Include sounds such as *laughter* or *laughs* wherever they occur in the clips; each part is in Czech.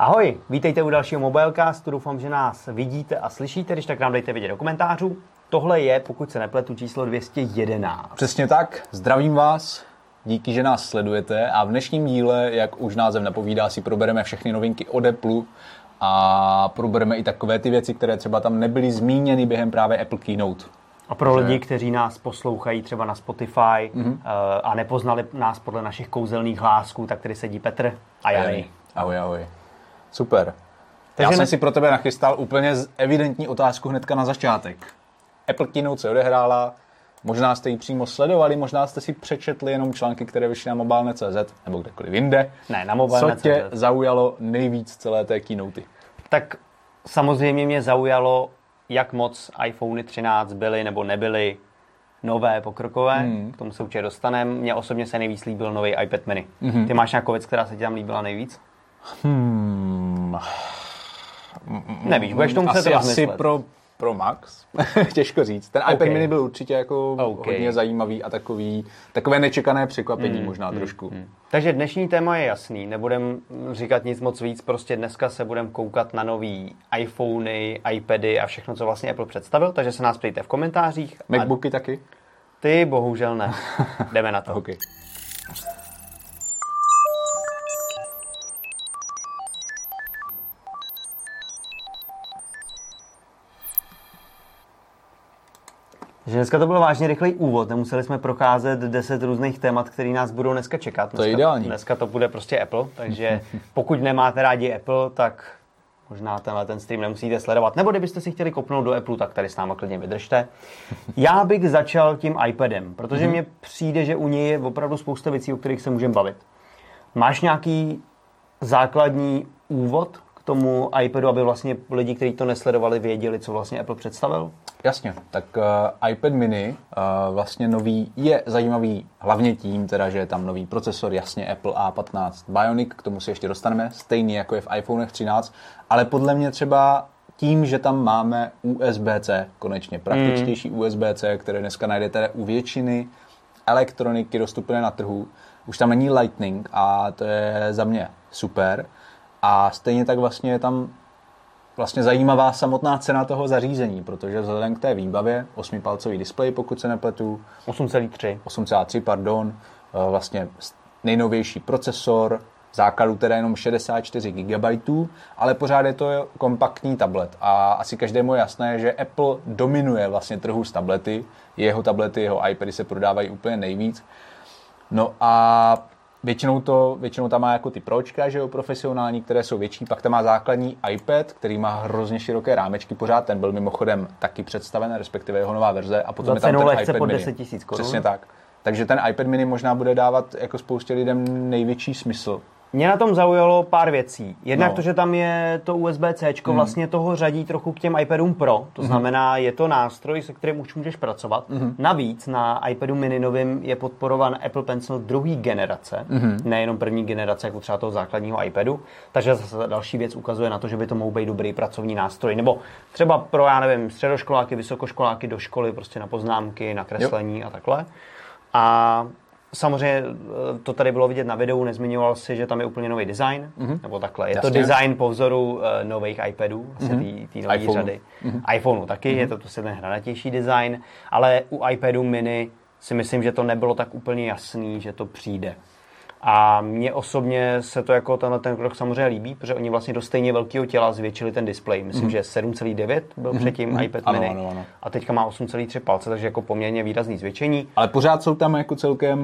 Ahoj, vítejte u dalšího Mobilecastu, doufám, že nás vidíte a slyšíte, když tak nám dejte vidět do komentářů. Tohle je, pokud se nepletu, číslo 211. Přesně tak, zdravím vás, díky, že nás sledujete a v dnešním díle, jak už název napovídá, si probereme všechny novinky od Apple a probereme i takové ty věci, které třeba tam nebyly zmíněny během právě Apple Keynote. A pro lidi, kteří nás poslouchají třeba na Spotify mm-hmm. a nepoznali nás podle našich kouzelných hlásků, tak tady sedí Petr a Jany. Ahoj, ahoj. Super. Takže Já jsem ne... si pro tebe nachystal úplně evidentní otázku hnedka na začátek. Apple Keynote se odehrála, možná jste ji přímo sledovali, možná jste si přečetli jenom články, které vyšly na mobilne.cz nebo kdekoliv jinde. Ne, na mobilne.cz. Co tě zaujalo nejvíc celé té keynoty? Tak samozřejmě mě zaujalo, jak moc iPhone 13 byly nebo nebyly nové, pokrokové, hmm. k tomu se určitě dostaneme. Mně osobně se nejvíc líbil nový iPad mini. Hmm. Ty máš nějakou věc, která se ti tam líbila nejvíc? Hmm. Nevíš, budeš tomu muset asi, asi pro, pro Max, *laughs* těžko říct. Ten okay. iPad mini byl určitě jako okay. hodně zajímavý a takový, takové nečekané překvapení hmm. možná hmm. trošku. Hmm. Takže dnešní téma je jasný, nebudem říkat nic moc víc, prostě dneska se budeme koukat na nový iPhony, iPady a všechno, co vlastně Apple představil, takže se nás ptejte v komentářích. Macbooky a... taky? Ty bohužel ne. *laughs* Jdeme na to. okay. Že dneska to byl vážně rychlý úvod, nemuseli jsme procházet deset různých témat, které nás budou dneska čekat. Dneska, to je ideální. Dneska to bude prostě Apple, takže *laughs* pokud nemáte rádi Apple, tak možná tenhle ten stream nemusíte sledovat. Nebo kdybyste si chtěli kopnout do Apple, tak tady s náma klidně vydržte. *laughs* Já bych začal tím iPadem, protože mm-hmm. mně přijde, že u něj je opravdu spousta věcí, o kterých se můžeme bavit. Máš nějaký základní úvod k tomu iPadu, aby vlastně lidi, kteří to nesledovali, věděli, co vlastně Apple představil? Jasně, tak uh, iPad mini uh, vlastně nový je zajímavý hlavně tím, teda, že je tam nový procesor, jasně Apple A15 Bionic, k tomu se ještě dostaneme, stejný jako je v iPhone 13, ale podle mě třeba tím, že tam máme USB-C, konečně praktičtější mm. USB-C, které dneska najdete u většiny elektroniky dostupné na trhu, už tam není Lightning a to je za mě super. A stejně tak vlastně je tam vlastně zajímavá samotná cena toho zařízení, protože vzhledem k té výbavě, 8-palcový displej, pokud se nepletu. 8,3. 8,3, pardon. Eh, vlastně nejnovější procesor, základu teda jenom 64 GB, ale pořád je to kompaktní tablet. A asi každému je jasné, že Apple dominuje vlastně trhu s tablety. Jeho tablety, jeho iPady se prodávají úplně nejvíc. No a Většinou, to, většinou tam má jako ty pročka, že jo, profesionální, které jsou větší, pak tam má základní iPad, který má hrozně široké rámečky, pořád ten byl mimochodem taky představen, respektive jeho nová verze. A potom Za je tam ten iPad po 10 000 korun. Přesně tak. Takže ten iPad mini možná bude dávat jako spoustě lidem největší smysl. Mě na tom zaujalo pár věcí. Jednak no. to, že tam je to USB-C, mm. vlastně toho řadí trochu k těm iPadům Pro. To mm. znamená, je to nástroj, se kterým už můžeš pracovat. Mm. Navíc na iPadu mini novým je podporovan Apple Pencil druhé generace, mm. nejenom první generace, jako třeba toho základního iPadu. Takže zase další věc ukazuje na to, že by to mohl být dobrý pracovní nástroj. Nebo třeba pro, já nevím, středoškoláky, vysokoškoláky do školy, prostě na poznámky, na kreslení jo. a takhle. A Samozřejmě eh, to tady bylo vidět na videu, nezmiňoval si, že tam je úplně nový design, mm-hmm. nebo takhle. Je Jasně. to design po vzoru uh, nových iPadů, mm-hmm. té nové řady. Mm-hmm. iPhoneu taky, mm-hmm. je to prostě ten hranatější design, ale u iPadu mini si myslím, že to nebylo tak úplně jasný, že to přijde. A mně osobně se to jako tenhle ten krok samozřejmě líbí, protože oni vlastně do stejně velkého těla zvětšili ten displej. Myslím, mm. že 7,9 byl mm. předtím mm. iPad ano, mini ano, ano. a teďka má 8,3 palce, takže jako poměrně výrazný zvětšení. Ale pořád jsou tam jako celkem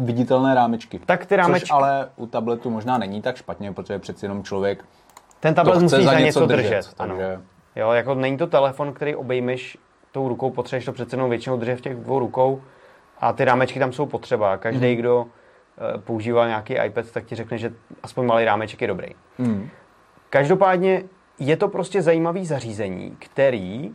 viditelné rámečky. Tak ty rámečky... Což ale u tabletu možná není tak špatně, protože přeci jenom člověk ten tablet musí za něco držet. držet takže... ano. Jo, jako není to telefon, který obejmeš tou rukou, potřebuješ to přece jenom většinou držet v těch dvou rukou a ty rámečky tam jsou potřeba. Každý, mm. kdo používal nějaký iPad, tak ti řekne, že aspoň malý rámeček je dobrý. Mm. Každopádně je to prostě zajímavý zařízení, který,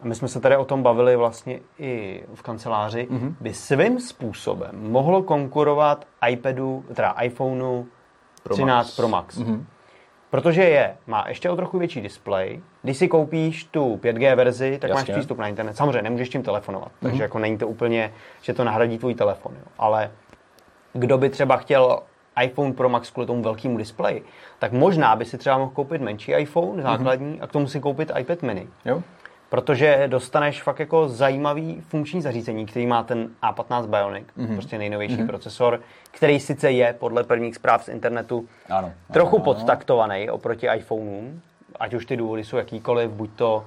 a my jsme se tady o tom bavili vlastně i v kanceláři, mm-hmm. by svým způsobem mohlo konkurovat iPadu, teda iPhoneu Pro 13 Max. Pro Max. Mm-hmm. Protože je, má ještě o trochu větší displej. Když si koupíš tu 5G verzi, tak Jasně. máš přístup na internet. Samozřejmě nemůžeš tím telefonovat, mm-hmm. takže jako není to úplně, že to nahradí tvůj telefon. Jo. Ale kdo by třeba chtěl iPhone Pro Max kvůli tomu velkému displeji, tak možná by si třeba mohl koupit menší iPhone základní mm-hmm. a k tomu si koupit iPad mini. Jo. Protože dostaneš fakt jako zajímavý funkční zařízení, který má ten A15 Bionic, mm-hmm. prostě nejnovější mm-hmm. procesor, který sice je podle prvních zpráv z internetu ano, trochu ano, podtaktovaný oproti iPhoneům, ať už ty důvody jsou jakýkoliv, buď to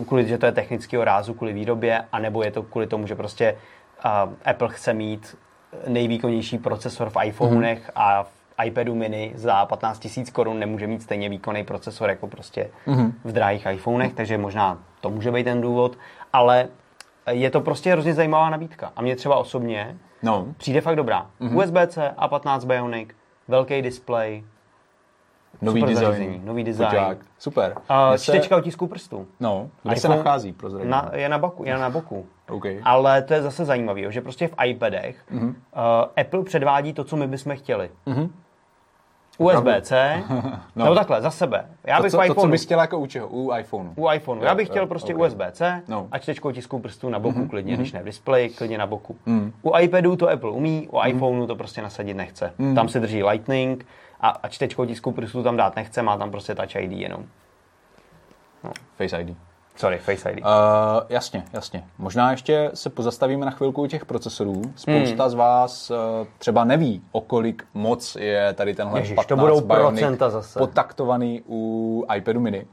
eh, kvůli, že to je technického rázu, kvůli výrobě, anebo je to kvůli tomu, že prostě uh, Apple chce mít nejvýkonnější procesor v iPhonech mm-hmm. a v iPadu mini za 15 000 korun nemůže mít stejně výkonný procesor jako prostě mm-hmm. v drahých iPhonech, takže možná to může být ten důvod, ale je to prostě hrozně zajímavá nabídka. A mě třeba osobně No. přijde fakt dobrá. Mm-hmm. USB-C, A15 Bionic, velký display, Nový super design. zařízení, nový design. Foťák. Super. A se- čtečka otisků prstů. No, kde se nachází, prozradím. Na, je na boku, je na boku. OK. Ale to je zase zajímavé, že prostě v iPadech Mhm. mm-hmm. uh, Apple předvádí to, co my bychom chtěli. Mm-hmm. USB-C, *laughs* no. Nebo takhle, za sebe. Já To, bych co, v to, co iPhoneu, bys chtěla jako u čeho? U iPhoneu. u iPhoneu, já bych chtěl prostě ok. USB-C No. a čtečkou tisku prstů na boku mm-hmm. klidně, když ne v displeji, klidně na boku. Mm. U iPadu to Apple umí, u iPhoneu to prostě nasadit nechce. Mm. Tam se drží Lightning a, a čtečkou tisku prstů tam dát nechce, má tam prostě Touch ID jenom. Face ID. Sorry, Face ID. Uh, jasně, jasně. Možná ještě se pozastavíme na chvilku u těch procesorů. Spousta hmm. z vás uh, třeba neví, o kolik moc je tady tenhle Ježiš, to 15 budou Bionic procenta zase. potaktovaný u iPadu mini.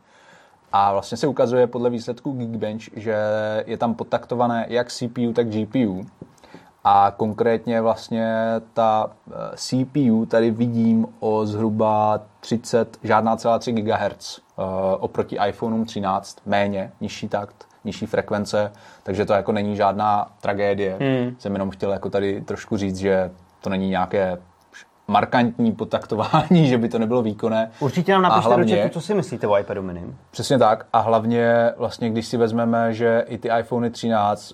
A vlastně se ukazuje podle výsledků Geekbench, že je tam potaktované jak CPU, tak GPU. A konkrétně vlastně ta eh, CPU tady vidím o zhruba 30, žádná celá 3 GHz uh, oproti iPhoneům 13, méně, nižší takt, nižší frekvence, takže to jako není žádná tragédie. Hmm. Jsem jenom chtěl jako tady trošku říct, že to není nějaké markantní potaktování, *laughs* že by to nebylo výkonné. Určitě nám napište do hlavně- chatu, co si myslíte o iPadu mini. Přesně tak. A hlavně vlastně, když si vezmeme, že i ty iPhony 13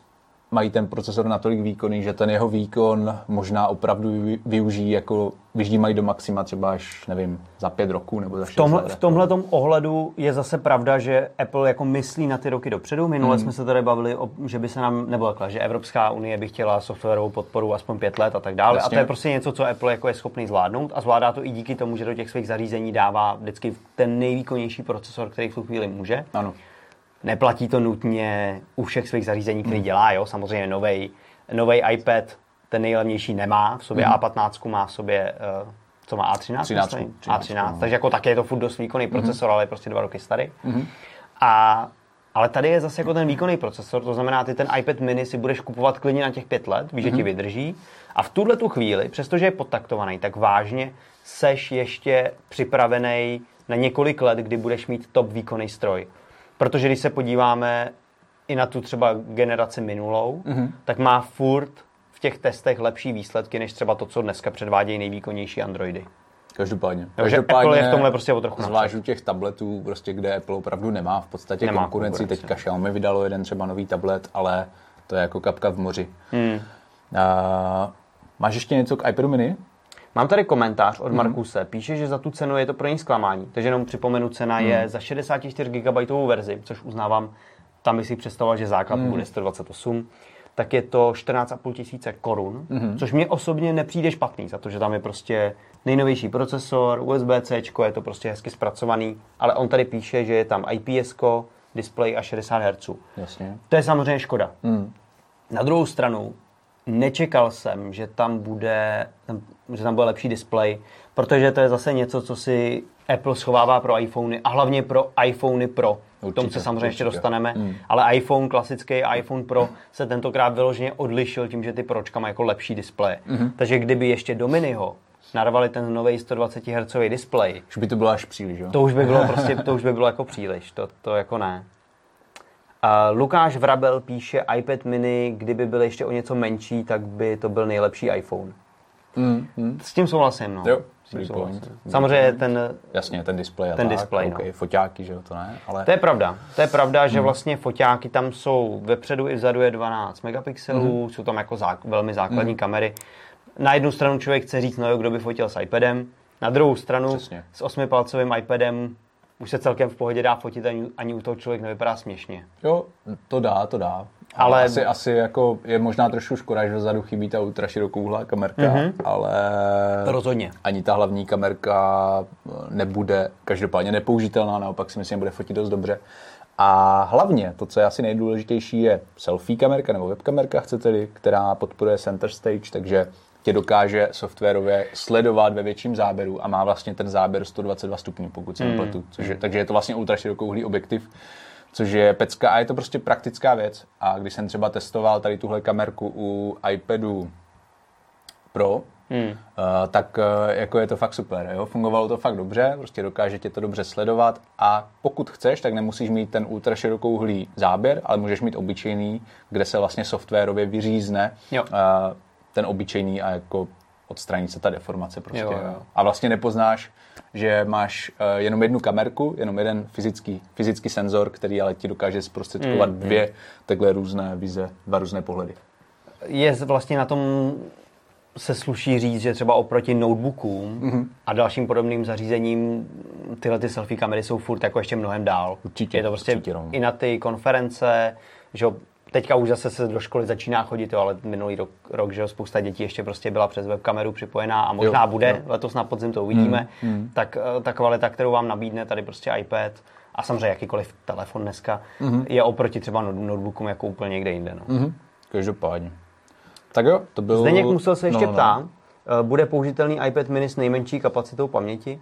mají ten procesor natolik výkonný, že ten jeho výkon možná opravdu vy- využijí jako vyždímají do maxima třeba až, nevím, za pět roků nebo za šest let. v tomhle ohledu je zase pravda, že Apple jako myslí na ty roky dopředu. Minule Hmm. jsme se tady bavili, o, že by se nám, nebo takhle, že Evropská unie by chtěla softwarovou podporu aspoň pět let a tak dále. Jasně. A to je prostě něco, co Apple jako je schopný zvládnout a zvládá to i díky tomu, že do těch svých zařízení dává vždycky ten nejvýkonnější procesor, který v tu chvíli může. Ano. Neplatí to nutně u všech svých zařízení, který dělá, jo. Samozřejmě novej, novej iPad, ten nejlevnější nemá v sobě Hmm. A15, má v sobě, uh, co má A13? 13, myslím? 13, A13, no. takže jako taky je to furt dost výkonný Mhm. procesor, ale je prostě dva roky starý. A, ale tady je zase jako ten výkonný procesor, to znamená, ty ten iPad mini si budeš kupovat klidně na těch pět let, víš, že ti Mhm. vydrží. A v tuhle tu chvíli, přestože je podtaktovaný, tak vážně seš ještě připravený na několik let, kdy budeš mít top výkonný stroj. Protože když se podíváme i na tu třeba generaci minulou, Mhm. tak má furt v těch testech lepší výsledky, než třeba to, co dneska předvádějí nejvýkonnější Androidy. Každopádně. Takže Apple je v tomhle prostě o trochu Zvlášť u těch tabletů, prostě, kde Apple opravdu nemá v podstatě Nemá konkurenci. konkurenci. Teďka Xiaomi vydalo jeden třeba nový tablet, ale to je jako kapka v moři. Hmm. Uh, máš ještě něco k iPadu mini? Mám tady komentář Mhm. od Markuse. Píše, že za tu cenu je to pro ní zklamání. Takže jenom připomenu, cena Mhm. je za 64 GB verzi, což uznávám, tam bych si představoval, že základ Mhm. bude 128, tak je to 14,5 tisíce korun, Mhm. což mě osobně nepřijde špatný, za to, že tam je prostě nejnovější procesor, USB-C, je to prostě hezky zpracovaný, ale on tady píše, že je tam IPS, display a 60 Hz. Jasně. To je samozřejmě škoda. Hmm. Na druhou stranu, nečekal jsem, že tam bude, že tam bude lepší displej, protože to je zase něco, co si Apple schovává pro iPhony a hlavně pro iPhony Pro. K tomu Určitě, se samozřejmě ještě určitě. dostaneme, Hmm. ale iPhone klasický iPhone Pro se tentokrát vyloženě odlišil tím, že ty Pročka mají jako lepší displeje. Mhm. Takže kdyby ještě do Miniho narvali ten nový 120 Hz displej, Už by to bylo až příliš, jo? to už by bylo *laughs* prostě, to už by bylo jako příliš, to, to jako ne. Lukáš Vrabel píše iPad mini, kdyby byl ještě o něco menší, tak by to byl nejlepší iPhone. Hmm. Hmm. S tím souhlasím, no. Jo, S tím good souhlasím. point. Samozřejmě ten, Jasně, ten displej a Ten tak, displej, okay, no. foťáky, že jo, to ne, ale... to je pravda. To je pravda, Hmm. že vlastně foťáky tam jsou vepředu i vzadu je 12 megapixelů, Hmm. jsou tam jako zák- velmi základní kamery. Na jednu stranu člověk chce říct, no jo, kdo by fotil s iPadem, na druhou stranu Přesně. s osmipalcovým iPadem už se celkem v pohodě dá fotit, ani, ani u toho člověk nevypadá směšně. Jo, to dá, to dá. Ale asi, asi jako je možná trošku škoda, že vzadu chybí ta ultra širokouhlá kamerka, mm-hmm. ale rozhodně. Ani ta hlavní kamerka nebude každopádně nepoužitelná, naopak si myslím, bude fotit dost dobře. A hlavně to, co je asi nejdůležitější, je selfie kamerka nebo webkamerka, chcete která podporuje center stage, takže tě dokáže softwarově sledovat ve větším záběru a má vlastně ten záběr 122 stupňů, pokud se mm. nepletu. Což je, takže je to vlastně ultra širokouhlý objektiv, což je pecka a je to prostě praktická věc. A když jsem třeba testoval tady tuhle kamerku u iPadu Pro, hmm. uh, tak uh, jako je to fakt super. Jo? Fungovalo to fakt dobře, prostě dokáže tě to dobře sledovat a pokud chceš, tak nemusíš mít ten ultra širokouhlý záběr, ale můžeš mít obyčejný, kde se vlastně softwarově vyřízne jo. Uh, ten obyčejný a jako odstraní se ta deformace prostě. Jo, jo. A vlastně nepoznáš, že máš uh, jenom jednu kamerku, jenom jeden fyzický, fyzický senzor, který ale ti dokáže zprostředkovat mm, dvě mm. takhle různé vize, dva různé pohledy. Je vlastně na tom se sluší říct, že třeba oproti notebookům mm-hmm. a dalším podobným zařízením tyhle ty selfie kamery jsou furt jako ještě mnohem dál. Určitě. Je to prostě určitě, i na ty konference, že teďka už zase se do školy začíná chodit, jo, ale minulý rok, rok že jo, spousta dětí ještě prostě byla přes webkameru připojená a možná jo, bude, jo. letos na podzim to uvidíme, mm, mm. tak eh, ta kvalita, kterou vám nabídne tady prostě iPad a samozřejmě jakýkoliv telefon dneska, mm. je oproti třeba notebookům jako úplně někde jinde. No. Mm. Každopádně. Tak jo, to bylo... Zdeněk musel se ještě no, no. ptát, no. bude použitelný iPad mini s nejmenší kapacitou paměti?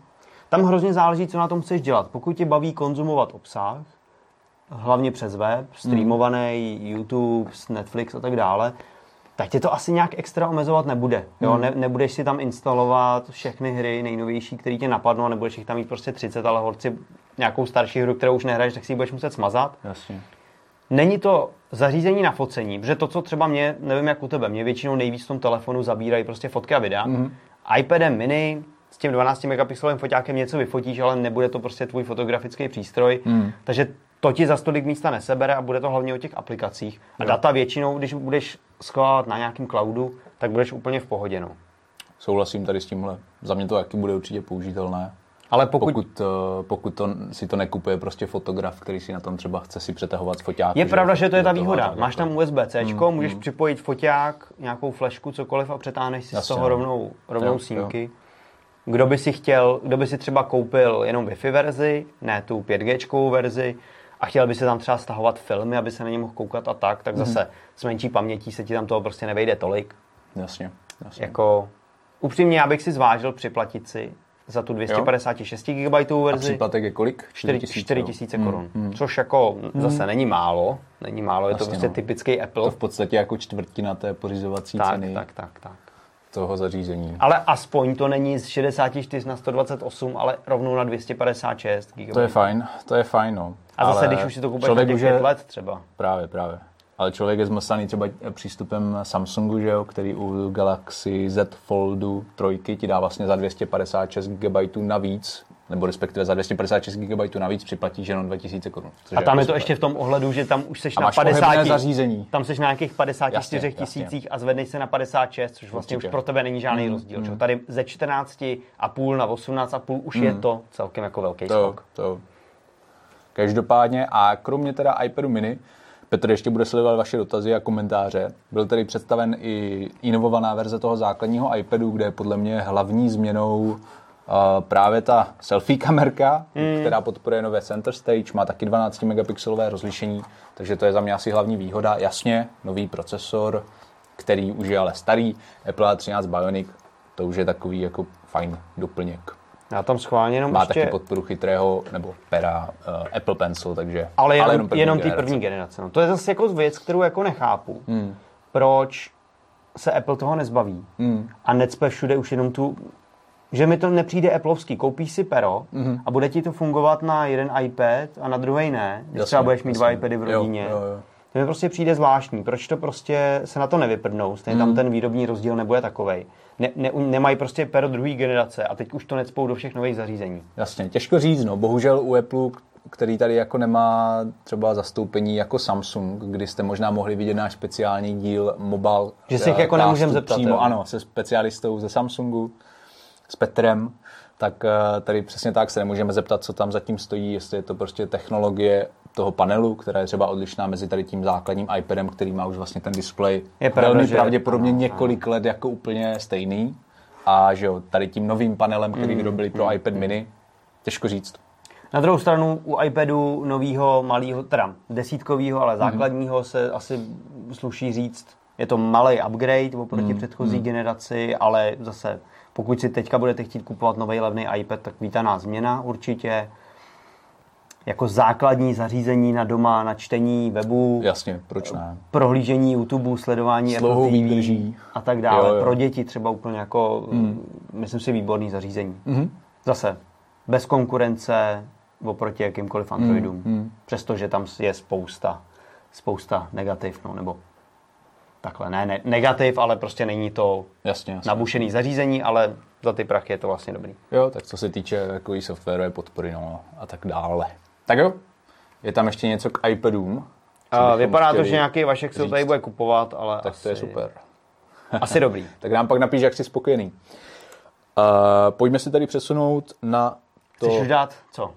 Tam hrozně záleží, co na tom chceš dělat. Pokud tě baví konzumovat obsah, hlavně přes web, streamovaný, mm. YouTube, Netflix a tak dále, tak tě to asi nějak extra omezovat nebude. Jo? Mm. Ne, nebudeš si tam instalovat všechny hry nejnovější, které tě napadnou, nebudeš jich tam mít prostě 30, ale horci nějakou starší hru, kterou už nehraješ, tak si ji budeš muset smazat. Jasně. Není to zařízení na focení, protože to, co třeba mě, nevím jak u tebe, mě většinou nejvíc v tom telefonu zabírají prostě fotky a videa. Mm. iPadem mini s tím 12 megapixelovým foťákem něco vyfotíš, ale nebude to prostě tvůj fotografický přístroj. Mm. Takže to ti za stolik místa nesebere a bude to hlavně o těch aplikacích. A jo. data většinou, když budeš schovávat na nějakém cloudu, tak budeš úplně v pohodě. No. Souhlasím tady s tímhle. Za mě to taky bude určitě použitelné. Ale pokud, pokud, eh, pokud to, si to nekupuje prostě fotograf, který si na tom třeba chce si přetahovat foťák. Je pravda, že to je ta výhoda. Máš tam USB-C, mm, můžeš mm. připojit foťák, nějakou flešku, cokoliv a přetáhneš si Jasně, z toho no. rovnou, rovnou jo, snímky. Jo. Kdo by si chtěl, kdo by si třeba koupil jenom Wi-Fi verzi, ne tu 5G verzi, a chtěl by se tam třeba stahovat filmy, aby se na ně mohl koukat a tak, tak zase mm-hmm. s menší pamětí se ti tam toho prostě nevejde tolik. Jasně, jasně. Jako, upřímně, já bych si zvážil připlatit si za tu 256 GB verzi. A příplatek je kolik? 4 tisíce korun. Mm, mm. Což jako mm. zase není málo. Není málo, je Jasně, to prostě no. typický Apple. To v podstatě jako čtvrtina té pořizovací tak, ceny. Tak, tak, tak. Toho zařízení. Ale aspoň to není z 64 na 128, ale rovnou na 256 GB. To je fajn, to je fajn, no. A zase, Ale když už si to kupuješ na těch pět let třeba. Právě, právě. Ale člověk je zmlsaný třeba přístupem Samsungu, že jo, který u Galaxy Z Foldu 3 ti dá vlastně za 256 GB navíc, nebo respektive za 256 GB navíc připlatíš jenom 2000 korun. A tam je to super. ještě v tom ohledu, že tam už seš a na 50 zařízení. Tam seš na nějakých 54 tisících a zvedneš se na 56, což vlastně Určitě. už pro tebe není žádný mm, rozdíl. Mm. Tady ze 14 a půl na 18 a půl už mm. je to celkem jako velký to, skok. To, Každopádně a kromě teda iPadu mini, Petr ještě bude sledovat vaše dotazy a komentáře. Byl tedy představen i inovovaná verze toho základního iPadu, kde je podle mě hlavní změnou právě ta selfie kamerka, mm. která podporuje nové center stage, má taky 12 megapixelové rozlišení, takže to je za mě asi hlavní výhoda. Jasně, nový procesor, který už je ale starý, Apple A13 Bionic, to už je takový jako fajn doplněk. Já tam schválně jenom Má ještě... taky podporu chytrého, nebo pera uh, Apple Pencil, takže... Ale jenom, ale jenom, první jenom ty první generace. No. To je zase jako věc, kterou jako nechápu. Hmm. Proč se Apple toho nezbaví hmm. a necpe všude už jenom tu... Že mi to nepřijde Appleovský. Koupíš si pero hmm. a bude ti to fungovat na jeden iPad a na druhý ne. Když třeba budeš mít jasně. dva iPady v rodině. Jo, jo, jo. To mi prostě přijde zvláštní. Proč to prostě se na to nevyprdnou? Stejně hmm. tam ten výrobní rozdíl nebude takovej ne, ne, nemají prostě pero druhé generace a teď už to necpou do všech nových zařízení. Jasně, těžko říct, no. Bohužel u Apple, který tady jako nemá třeba zastoupení jako Samsung, kdy jste možná mohli vidět náš speciální díl Mobile. Že si jich jako nemůžeme zeptat. Přímo, ano, se specialistou ze Samsungu, s Petrem, tak eh, tady přesně tak se nemůžeme zeptat, co tam zatím stojí, jestli je to prostě technologie toho panelu, která je třeba odlišná mezi tady tím základním iPadem, který má už vlastně ten displej Je pravda, velmi že- pravděpodobně ano, několik let jako úplně stejný. A že jo, tady tím novým panelem, Mm, který vyrobili pro iPad mini, těžko říct. Na druhou stranu u iPadu nového malého, teda desítkového, ale základního se asi sluší říct, je to malý upgrade oproti předchozí generaci, ale zase pokud si teďka budete chtít kupovat nový levný iPad, tak vítaná změna určitě. Jako základní zařízení na doma, na čtení webu, Jasně, proč ne? prohlížení YouTube, sledování S dlouhou Apple TV výdrží. a tak dále. Jo, jo. Pro děti třeba úplně jako, myslím si, výborný zařízení. Zase, bez konkurence oproti jakýmkoliv Androidům. Přestože tam je spousta, spousta negativ, no, nebo takhle, ne, ne negativ, ale prostě není to Jasně, jasně. nabušený zařízení, ale za ty prachy je to vlastně dobrý. Jo, tak co se týče takový softwarové podpory no, a tak dále. Tak jo, je tam ještě něco k iPadům? A vypadá to, že nějaký Vašek se tady bude kupovat, ale Tak asi, to je super. *laughs* asi dobrý. Tak nám pak napíš, jak jsi spokojený. Uh, pojďme si tady přesunout na to... Chceš už dát co?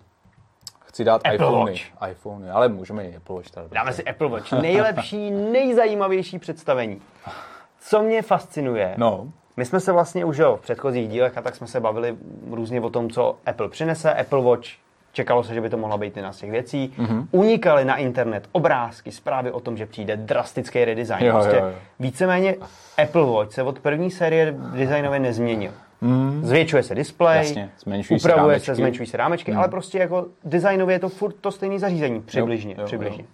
Chci dát Apple iPhony. Watch. iPhony, ale můžeme i Apple Watch. Tady. Dáme si Apple Watch. Nejlepší, *laughs* nejzajímavější představení. Co mě fascinuje, No, my jsme se vlastně už jo, v předchozích dílech a tak jsme se bavili různě o tom, co Apple přinese. Apple Watch, čekalo se, že by to mohla být jedna z těch věcí. Mhm. Mm-hmm. Unikaly na internet obrázky, zprávy o tom, že přijde drastický redesign. Jo, prostě jo, jo. Víceméně Apple Watch se od první série designově nezměnil. Mm. Zvětšuje se displej, Jasně, zmenšují se upravuje rámečky. se, zmenšují se rámečky, ale prostě jako designově je to furt to stejné zařízení, přibližně. jo, jo. přibližně.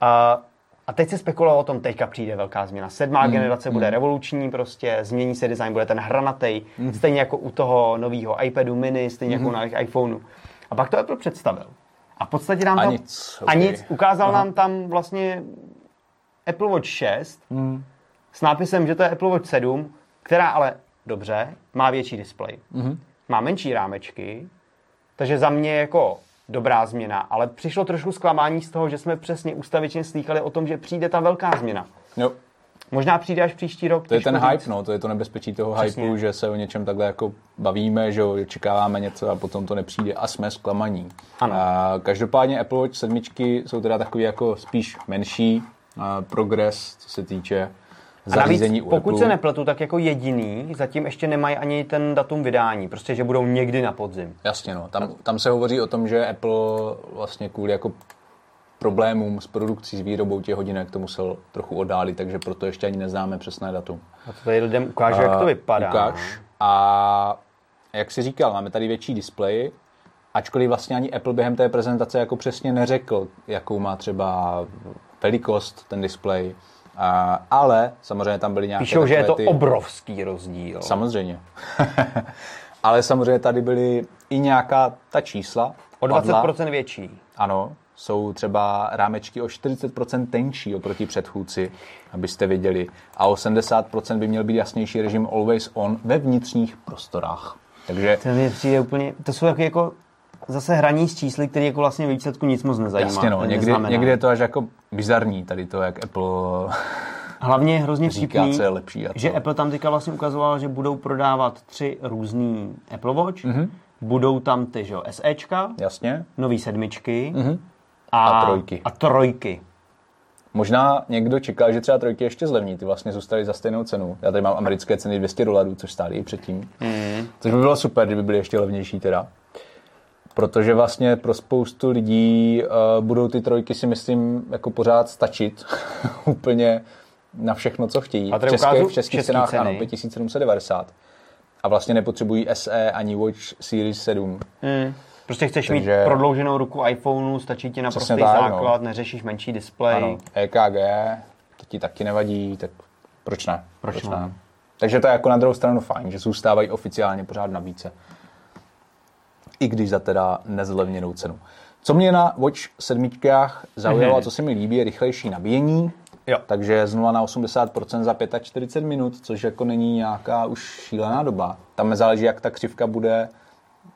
A, a teď se spekulovalo o tom, teďka přijde velká změna. Sedmá Hmm, generace bude revoluční, prostě změní se design, bude ten hranatý, Hmm. stejně jako u toho nového iPadu mini, stejně jako u nových iPhoneů. A pak to Apple představil. A v podstatě nám A tam, nic, a ok. nic, ukázal nám tam vlastně Apple Watch 6 Hmm. s nápisem, že to je Apple Watch 7, která ale dobře, má větší displej. Mhm. Má menší rámečky, takže za mě jako dobrá změna, ale přišlo trošku zklamání z toho, že jsme přesně ustavičně slýchali o tom, že přijde ta velká změna. jo, Možná přijde až příští rok. to je ten říct. hype, no, to je to nebezpečí toho Přesně. hypeu, že se o něčem takhle jako bavíme, že očekáváme něco a potom to nepřijde a jsme zklamaní. Ano. A každopádně Apple Watch 7 jsou teda takový jako spíš menší progres, co se týče A navíc, zařízení pokud se nepletu, tak jako jediný zatím ještě nemají ani ten datum vydání. Prostě, že budou někdy na podzim. Jasně, no. Tam, tam se hovoří o tom, že Apple vlastně kvůli jako problémům s produkcí, s výrobou těch hodinek to musel trochu oddálit, takže proto ještě ani neznáme přesné datum. A to tady lidem ukážu, jak to vypadá. Ukáž. A jak si říkal, máme tady větší displej, ačkoliv vlastně ani Apple během té prezentace jako přesně neřekl, jakou má třeba velikost ten displej, a, ale samozřejmě tam byly nějaké Píšou, že je to ty... obrovský rozdíl. Samozřejmě. *laughs* ale samozřejmě tady byly i nějaká ta čísla. O padla. 20% větší. Ano, jsou třeba rámečky o 40% tenčí oproti předchůdci, abyste věděli. A o 70% by měl být jasnější režim Always On ve vnitřních prostorách. Takže To mi přijde úplně, to jsou taky jako zase hraní s čísly, které jako vlastně ve výsledku nic moc nezajímá. jasně no, někdy, neznamená. někdy je to až jako bizarní tady to, jak Apple *laughs* Hlavně je hrozně říká, vtipný, co je lepší a že Apple tam teďka vlastně ukazoval, že budou prodávat tři různý Apple Watch, Mhm. mm-hmm. budou tam ty, že jo, SEčka, Jasně. nový sedmičky Mhm. a, A trojky. A trojky. Možná někdo čekal, že třeba trojky ještě zlevní, ty vlastně zůstaly za stejnou cenu. Já tady mám americké ceny 200 dolarů, což stály i předtím. Mm. Což by bylo super, kdyby byly ještě levnější teda. Protože vlastně pro spoustu lidí uh, budou ty trojky si myslím jako pořád stačit *laughs* úplně na všechno, co chtějí. A v ukážu v českých český cenách ceny. ano, 5790. A vlastně nepotřebují SE ani Watch Series 7. Mm. Prostě chceš Takže- mít prodlouženou ruku iPhoneu, stačí ti naprostý Přesně tak, no. základ, neřešíš menší displej. Ano, EKG, to ti taky nevadí, tak proč ne? Proč ne? Takže to je jako na druhou stranu fajn, že zůstávají oficiálně pořád na více. I když za teda nezlevněnou cenu. Co mě na Watch 7 zaujalo a co se mi líbí, je rychlejší nabíjení. Jo. Takže z 0 na 80% za 45 minut, což jako není nějaká už šílená doba. Tam záleží, jak ta křivka bude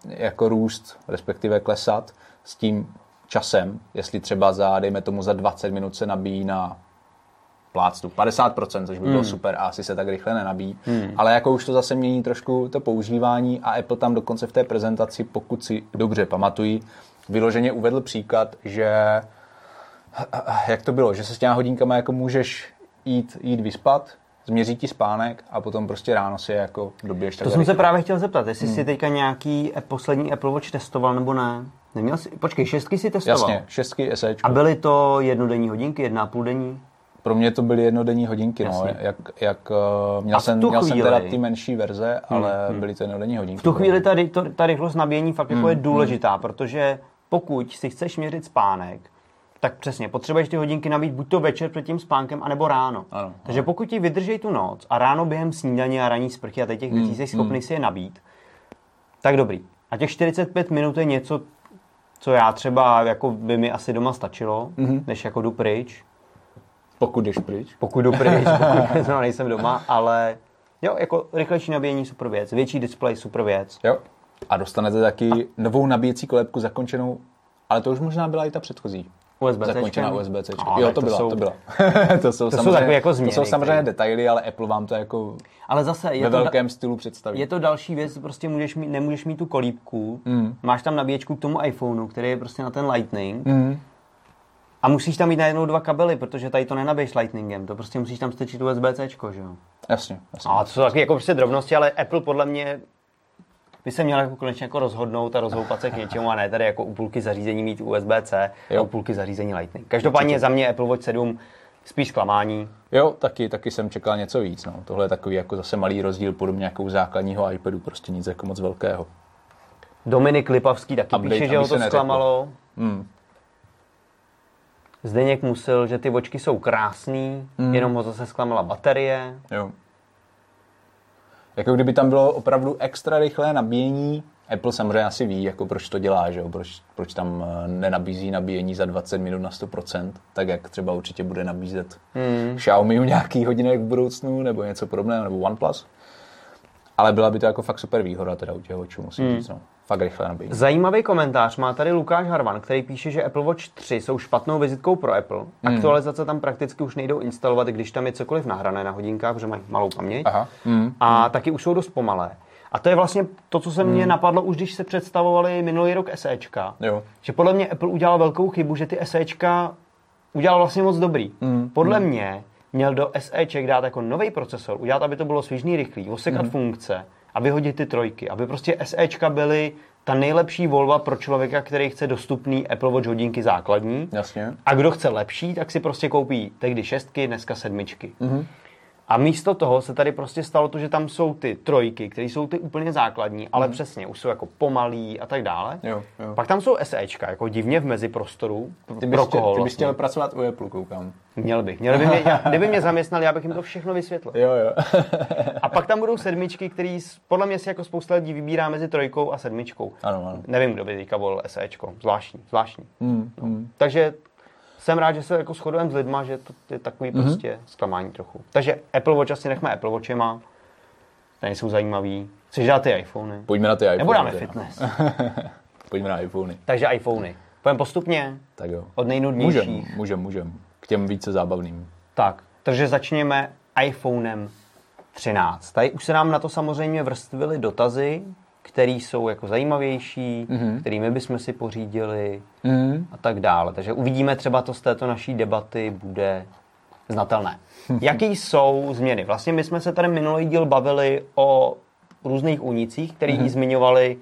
jako růst, respektive klesat s tím časem, jestli třeba za, dejme tomu, za 20 minut se nabíjí na plácnu 50%, což by bylo super a asi se tak rychle nenabíjí. Ale jako už to zase mění trošku to používání a Apple tam dokonce v té prezentaci, pokud si dobře pamatují, vyloženě uvedl příklad, že Jak to bylo? Že se s těma hodinkama jako můžeš jít, jít vyspat, změří ti spánek a potom prostě ráno si jako dobiješ To jsem se právě chtěl zeptat, jestli hmm. si teďka nějaký poslední Apple Watch testoval nebo ne. Neměl jsi, počkej, šestky si testoval? Jasně, šestky SE. A byly to jednodenní hodinky, jedna a půl denní? Pro mě to byly jednodenní hodinky, no. Jak, jak, uh, měl, jsem, měl jsem teda ty menší verze, ale hmm. byly to jednodenní hodinky. V tu chvíli ta, ta rychlost nabíjení fakt jako hmm. je důležitá, hmm. protože pokud si chceš měřit spánek, tak přesně, potřebuješ ty hodinky nabít buď to večer před tím spánkem, anebo ráno. Ano, Takže ano. pokud ti vydrží tu noc a ráno během snídaně a ranní sprchy a teď těch věcí jsi schopný si je nabít, tak dobrý. A těch 45 minut je něco, co já třeba, jako by mi asi doma stačilo, mm-hmm. než jako jdu pryč. Pokud jdeš pryč. Pokud jdu pryč, *laughs* pokud *laughs* no, nejsem doma, ale jo, jako rychlejší nabíjení super věc, větší display super věc. Jo. A dostanete taky a... novou nabíjecí kolébku zakončenou, ale to už možná byla i ta předchozí. USB-C. Zakončená USB-C. No, jo, to, to byla, jsou, to byla. *laughs* to jsou, to jsou takové jako změny. To jsou samozřejmě detaily, ale Apple vám to jako ale zase je ve to velkém da- stylu představí. Je to další věc, prostě můžeš mít, nemůžeš mít tu kolíbku, mm. máš tam nabíječku k tomu iPhoneu, který je prostě na ten Lightning, mm. A musíš tam mít najednou dva kabely, protože tady to nenabiješ Lightningem, to prostě musíš tam strčit USB-C, že jo? Jasně, jasně. A to jsou taky jako prostě drobnosti, ale Apple podle mě by se měl jako konečně jako rozhodnout a rozhoupat se k něčemu a ne tady jako u půlky zařízení mít USB-C a u půlky zařízení Lightning. Každopádně za mě Apple Watch 7 spíš klamání. Jo, taky, taky jsem čekal něco víc. No. Tohle je takový jako zase malý rozdíl podobně jako u základního iPadu, prostě nic jako moc velkého. Dominik Lipavský taky Update, píše, že ho to zklamalo. Hmm. Zdeněk musel, že ty vočky jsou krásný, hmm. jenom ho zase zklamala baterie. Jo. Jako kdyby tam bylo opravdu extra rychlé nabíjení, Apple samozřejmě asi ví, jako proč to dělá, že jo? Proč, proč tam eh, nenabízí nabíjení za 20 minut na 100%, tak jak třeba určitě bude nabízet hmm. Xiaomi nějaký hodinek v budoucnu, nebo něco podobného, nebo OnePlus. Ale byla by to jako fakt super výhoda teda u těch očů, musím hmm. říct. No. Fakt rychle nabíjí. Zajímavý komentář má tady Lukáš Harvan, který píše, že Apple Watch 3 jsou špatnou vizitkou pro Apple. Hmm. Aktualizace tam prakticky už nejdou instalovat, když tam je cokoliv nahrané na hodinkách, protože mají malou paměť. Aha. Hmm. A taky už jsou dost pomalé. A to je vlastně to, co se mně hmm. napadlo už, když se představovali minulý rok SEčka. Jo. Že podle mě Apple udělal velkou chybu, že ty SEčka udělal vlastně moc dobrý. Hmm. Podle hmm. mě měl do SEček dát jako nový procesor, udělat, aby to bylo svižný, rychlý, osekat hmm. funkce a vyhodit ty trojky, aby prostě SEčka byly ta nejlepší volba pro člověka, který chce dostupný Apple Watch hodinky základní. Jasně. A kdo chce lepší, tak si prostě koupí tehdy šestky, dneska sedmičky. Mm-hmm. A místo toho se tady prostě stalo to, že tam jsou ty trojky, které jsou ty úplně základní, ale mm. přesně, už jsou jako pomalý a tak dále. Jo, jo. Pak tam jsou SEčka, jako divně v meziprostoru. Ty bys, pro koho, ty bys vlastně. chtěl pracovat u Apple, koukám. Měl bych. Měl by mě, *laughs* kdyby mě zaměstnali, já bych jim to všechno vysvětlil. Jo, jo. a pak tam budou sedmičky, které podle mě si jako spousta lidí vybírá mezi trojkou a sedmičkou. Ano, ano. Nevím, kdo by teďka volil SEčko. Zvláštní, zvláštní. Mm, no. mm. Takže jsem rád, že se jako shodujeme s lidma, že to je takový mm-hmm. prostě zklamání trochu. Takže Apple Watch asi nechme Apple Watchema, ten jsou zajímavý. Chceš dát ty iPhony? Pojďme na ty iPhony. Nebo dáme fitness. *laughs* Pojďme na iPhony. Takže iPhony. Pojďme postupně. Tak jo. Od nejnudnějších. Můžem, můžem, můžem. K těm více zábavným. Tak, takže začněme iPhonem 13. Tady už se nám na to samozřejmě vrstvily dotazy, který jsou jako zajímavější, mm-hmm. kterými bychom si pořídili mm-hmm. a tak dále. Takže uvidíme třeba to z této naší debaty bude znatelné. Jaký jsou změny? Vlastně my jsme se tady minulý díl bavili o různých únicích, který mm-hmm. zmiňovali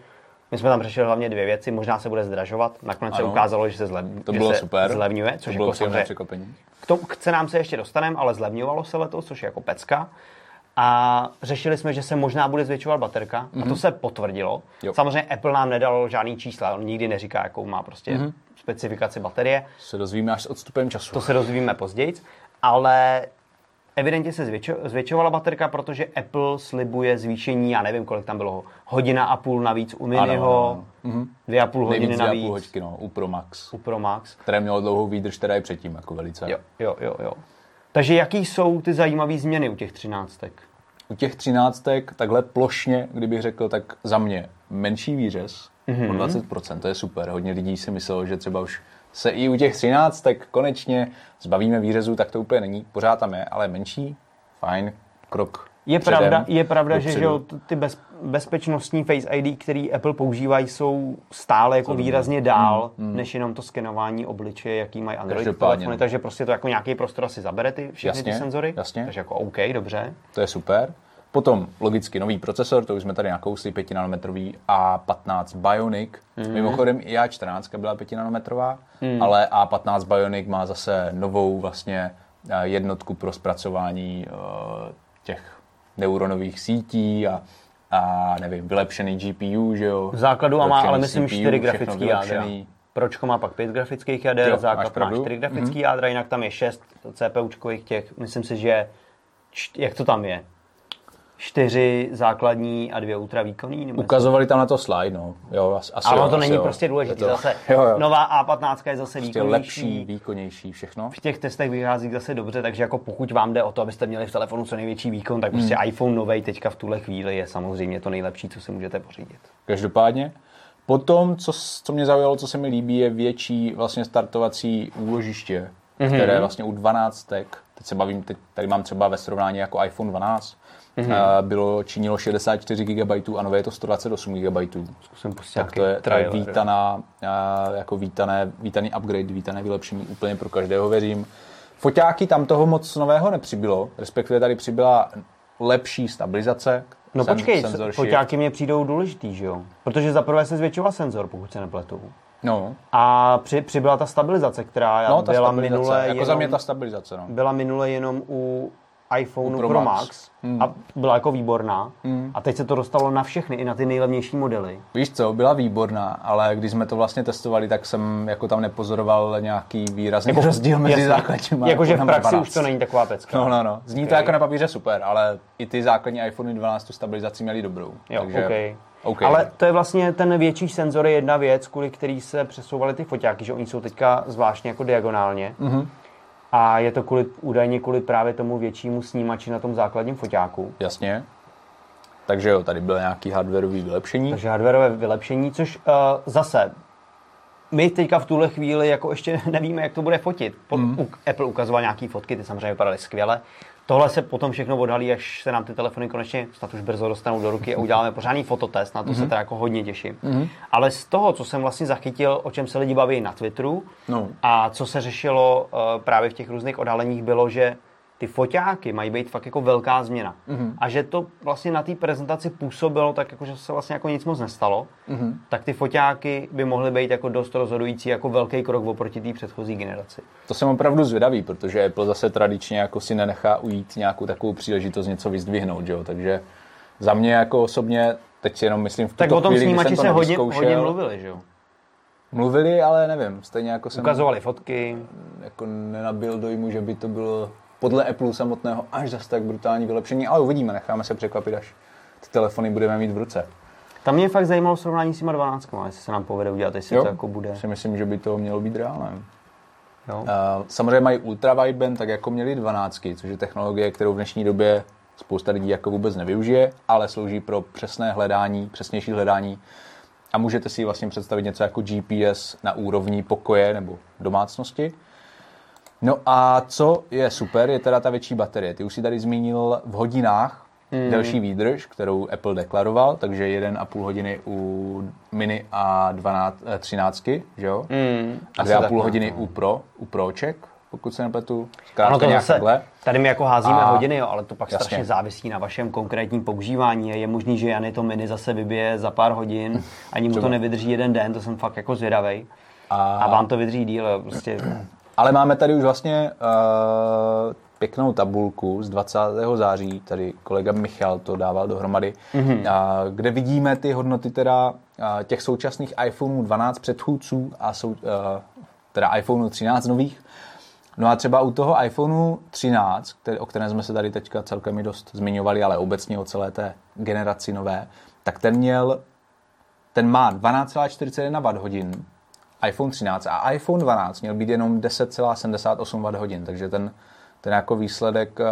my jsme tam řešili hlavně dvě věci, možná se bude zdražovat, nakonec ano. se ukázalo, že se, zlev, to bylo že se super. zlevňuje, což to jako bylo překvapení. K, tomu, k cenám se ještě dostaneme, ale zlevňovalo se letos, což je jako pecka a řešili jsme, že se možná bude zvětšovat baterka mm-hmm. a to mhm. se potvrdilo. Jo. Samozřejmě Apple nám nedal žádný čísla, on nikdy neříká, jakou má prostě mm-hmm. specifikaci baterie. Se dozvíme až s odstupem času. To se dozvíme později, ale evidentně se zvětšo, zvětšovala baterka, protože Apple slibuje zvýšení, já nevím, kolik tam bylo, hodina a půl navíc u Miniho, mhm. dvě a půl hodiny Nejvíc navíc. Dvě a půl hoďky, no, u Pro Max. U Pro Max. Které mělo dlouhou výdrž, teda i předtím, jako velice. Jo, jo, jo, jo. Takže jaký jsou ty zajímavé změny u těch třináctek? U těch třináctek takhle plošně, kdybych řekl, tak za mě menší výřez mm-hmm. o 20%, to je super. Hodně lidí si myslelo, že třeba už se i u těch třináctek konečně zbavíme výřezu, tak to úplně není. Pořád tam je, ale menší, fajn, krok Je předem pravda, je pravda že, dopředu. že jo, ty bez, bezpečnostní Face ID, který Apple používají, jsou stále jako výrazně dál, než jenom to skenování obličeje, jaký mají Android Každopádně, telefony, takže prostě to jako nějaký prostor asi zabere ty všechny Jasně, ty senzory. jasně. Takže jako OK, dobře. To je super. Potom logicky nový procesor, to už jsme tady nakousli, 5 nanometrový A15 Bionic. Mm. Mimochodem i A14 byla 5 nanometrová, mm. ale A15 Bionic má zase novou vlastně eh, jednotku pro zpracování eh, těch neuronových sítí a, a nevím, vylepšený GPU, že jo? V základu a má, ale myslím, CPU, 4 všechno grafický jádra. Pročko má pak 5 grafických jader, Jo, základ má pravdu. Mhm. 4 grafický mm-hmm. jádra, jinak tam je 6 CPUčkových těch, myslím si, že čt, jak to tam je? Čtyři základní a dvě ultra výkonný? Nebo Ukazovali tam na to slide, no. Jo, as- asi ale jo, to asi není jo. prostě důležité. Zase *laughs* jo, jo. nová A15 je zase Prostě výkonnější. lepší, výkonnější, všechno. v těch testech vychází zase dobře, takže jako pokud vám jde o to, abyste měli v telefonu co největší výkon, tak prostě Hmm. iPhone nový teďka v tuhle chvíli je samozřejmě to nejlepší, co si můžete pořídit. Každopádně. Potom, co, co mě zaujalo, co se mi líbí, je větší vlastně startovací úložiště, Mhm. mm-hmm. které vlastně u 12, teď se bavím, teď, tady mám třeba ve srovnání jako iPhone 12, Mhm. Mm-hmm. bylo, činilo 64 GB a nové je to 128 GB. Zkusím pustit Tak to je, to je trailer. vítaná, jako vítané, vítaný upgrade, vítané vylepšení úplně pro každého, věřím. Foťáky tam toho moc nového nepřibylo, respektive tady přibyla lepší stabilizace. No sen- počkej, shift. foťáky mě přijdou důležitý, že jo? Protože za prvé se zvětšoval senzor, pokud se nepletu. No, A při, přibyla ta stabilizace, která no ta byla minule jako jenom, za mě ta stabilizace, no. byla minule jenom u iPhoneu U Pro, Pro Max, Max. Hmm. a byla jako výborná. A teď se to dostalo na všechny, i na ty nejlevnější modely. Víš co, byla výborná, ale když jsme to vlastně testovali, tak jsem jako tam nepozoroval nějaký výrazný jako, rozdíl mezi základníma. Jakože v praxi 12. už to není taková pecka. No, no, no. Zní to Ok. jako na papíře super, ale i ty základní iPhony 12 tu stabilizaci měly dobrou. Jo, takže, okay. OK. Ale to je vlastně ten větší senzor je jedna věc, kvůli který se přesouvaly ty foťáky, že oni jsou teďka zvláštně jako diagonálně. Mhm. Mm-hmm. A je to kvůli, údajně kvůli právě tomu většímu snímači na tom základním foťáku. Jasně. Takže jo, tady bylo nějaký hardwareový vylepšení. Takže hardwareové vylepšení, což uh, zase my teďka v tuhle chvíli jako ještě *laughs* nevíme, jak to bude fotit. Po, Mhm. mm. u, Apple ukazoval nějaký fotky, ty samozřejmě vypadaly skvěle. Tohle se potom všechno odhalí, až se nám ty telefony konečně snad už brzo dostanou do ruky a uděláme pořádný fototest, na to mm. se teda jako hodně těším. Mm. Ale z toho, co jsem vlastně zachytil, o čem se lidi baví na Twitteru No. a co se řešilo uh, právě v těch různých odhaleních, bylo, že ty foťáky mají být fakt jako velká změna. Mm-hmm. A že to vlastně na té prezentaci působilo tak, jako, že se vlastně jako nic moc nestalo, mm-hmm. tak ty foťáky by mohly být jako dost rozhodující, jako velký krok oproti té předchozí generaci. To jsem opravdu zvědavý, protože Apple zase tradičně jako si nenechá ujít nějakou takovou příležitost něco vyzdvihnout, že jo? takže za mě jako osobně, teď si jenom myslím v tuto Tak o tom chvíli, snímači to se hodně, hodně mluvili, že jo? Mluvili, ale nevím, stejně jako jsem Ukazovali fotky, jako nenabil dojmu, že by to bylo podle Apple samotného až zase tak brutální vylepšení, ale uvidíme, necháme se překvapit, až ty telefony budeme mít v ruce. Tam mě fakt zajímalo srovnání s těma 12, jestli se nám povede udělat, jestli Jo, to jako bude. si myslím, že by to mělo být reálné. Jo. Uh, samozřejmě mají ultra wideband, tak jako měli 12, což je technologie, kterou v dnešní době spousta lidí jako vůbec nevyužije, ale slouží pro přesné hledání, přesnější hledání. A můžete si vlastně představit něco jako GPS na úrovni pokoje nebo domácnosti. No a co je super, je teda ta větší baterie. Ty už si tady zmínil v hodinách hmm. delší výdrž, kterou Apple deklaroval, takže 1,5 hodiny u Mini a 12, eh, 13, že jo? Hmm, A asi 2,5 tak, no. hodiny u Pro, u Proček, pokud se nepletu. Zkrátka Ano, to nějak zase, takhle. tady my jako házíme A- hodiny, jo, ale to pak Jasně. strašně závisí na vašem konkrétním používání. Je možný, že Jany to mini zase vybije za pár hodin, ani mu to nevydrží jeden den, to jsem fakt jako zvědavej. A, A vám to vydrží díl, jo, prostě. Ale máme tady už vlastně uh, pěknou tabulku z 20. září, tady kolega Michal to dával dohromady, Mhm. mm-hmm. uh, kde vidíme ty hodnoty teda uh, těch současných iPhoneů 12 předchůdců a sou, uh, teda iPhoneů 13 nových. No a třeba u toho iPhoneu 13, který, o kterém jsme se tady teďka celkem i dost zmiňovali, ale obecně o celé té generaci nové, tak ten měl, ten má 12,41 Wh, iPhone 13 a iPhone 12 měl být jenom 10,78 Wh, takže ten, ten jako výsledek uh,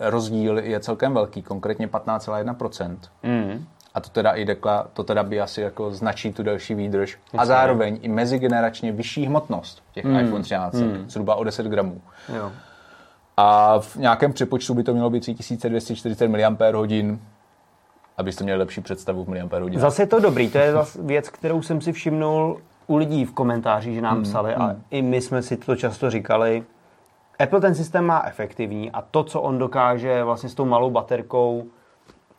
rozdíl je celkem velký, konkrétně 15,1%. Mm. A to teda i dekla, to teda by asi jako značí tu delší výdrž. A zároveň i mezigeneračně vyšší hmotnost těch Hmm. iPhone 13, zhruba o 10 gramů. Jo. A v nějakém přepočtu by to mělo být 3240 mAh, abyste měli lepší představu v mAh. Zase je to dobrý, to je věc, kterou jsem si všimnul u lidí v komentářích, že nám psali a i my jsme si to často říkali. Apple ten systém má efektivní a to, co on dokáže vlastně s tou malou baterkou,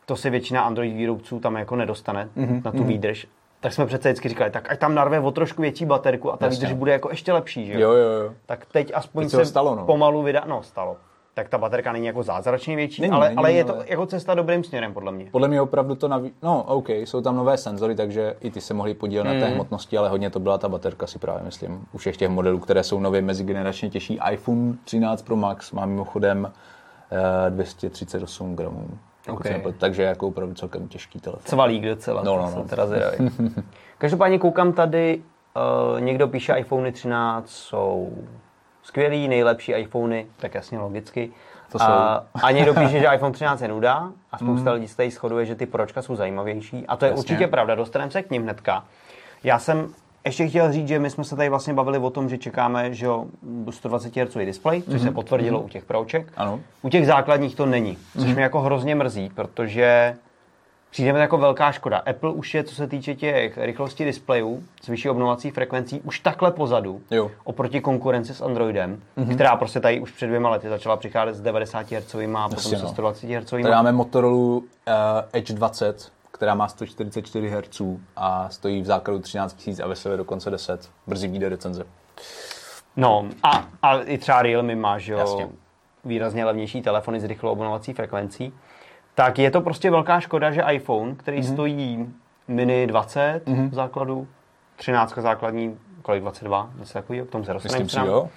to si většina Android výrobců tam jako nedostane mm-hmm. na tu výdrž. Tak jsme přece vždycky říkali, tak ať tam narve o trošku větší baterku a ta Jasně. výdrž bude jako ještě lepší, že Jo, jo, jo. Tak teď aspoň Teď se stalo, no. pomalu vydá, no stalo. Tak ta baterka není jako zázračně větší, Není, ale, není, ale je to ale- jako cesta dobrým směrem, podle mě. Podle mě opravdu to naví... No, OK, jsou tam nové senzory, takže i ty se mohly podílet na té hmotnosti, ale hodně to byla ta baterka, si právě myslím. U všech těch modelů, které jsou nově mezigeneračně těžší. iPhone 13 Pro Max má mimochodem eh, 238 gramů. pokud OK. se nepletu, Takže jako opravdu celkem těžký telefon. Cvalík docela, No, no, no, jsem teda zvědavý. *laughs* Každopádně koukám tady, uh, někdo píše iPhone 13 jsou skvělý, nejlepší iPhony, tak jasně logicky. To a, a někdo píše, že iPhone 13 je nuda a spousta lidí se tady shoduje, že ty pročka jsou zajímavější. A to je Jasně. určitě pravda, dostaneme se k ním hnedka. Já jsem ještě chtěl říct, že my jsme se tady vlastně bavili o tom, že čekáme, že jo, 120 Hz display, což se potvrdilo u těch proček. Ano. U těch základních to není, což mě jako hrozně mrzí, protože přijde mi jako velká škoda. Apple už je, co se týče těch rychlosti displejů s vyšší obnovací frekvencí, už takhle pozadu Jo. oproti konkurenci s Androidem, která prostě tady už před dvěma lety začala přicházet s 90 Hz a potom Jasně, se no. 120 Hz. Tady máme Motorola uh, Edge 20, která má 144 Hz a stojí v základu 13 000 a ve sebe dokonce 10. Brzy vyjde recenze. No a, a i třeba Realme má, že jo, Jasně. výrazně levnější telefony s rychlou obnovací frekvencí. Tak je to prostě velká škoda, že iPhone, který Mhm. mm-hmm. stojí mini 20 mm-hmm. v základu, 13 základní, kolik 22, něco takového, k tomu se jo.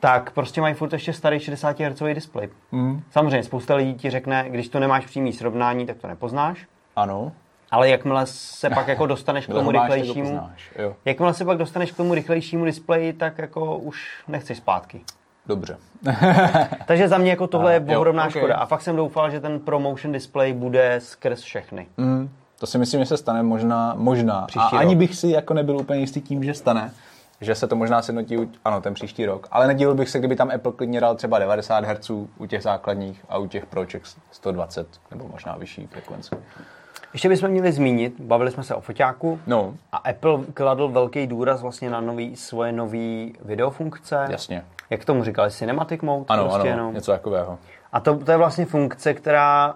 Tak prostě mají furt ještě starý 60 Hz displej. Mm. Samozřejmě spousta lidí ti řekne, když to nemáš přímý srovnání, tak to nepoznáš. Ano. Ale jakmile se pak jako dostaneš k tomu rychlejšímu, poznáš, jakmile se pak dostaneš k tomu rychlejšímu displeji, tak jako už nechceš zpátky. Dobře. *laughs* Takže za mě jako tohle A, je jo, ohromná ok. škoda. A fakt jsem doufal, že ten ProMotion display bude skrz všechny. Mm, to si myslím, že se stane možná, možná. Příští a ani rok. bych si jako nebyl úplně jistý tím, že stane. Že se to možná sjednotí, u- ano, ten příští rok. Ale nedivil bych se, kdyby tam Apple klidně dal třeba 90 Hz u těch základních a u těch Proček 120 nebo možná vyšší frekvenci. Ještě bychom měli zmínit, bavili jsme se o foťáku No, a Apple kladl velký důraz vlastně na nový, svoje nové videofunkce. jasně. Jak tomu říkali, Cinematic Mode? Ano, prostě, ano, no. něco takového. A to, to je vlastně funkce, která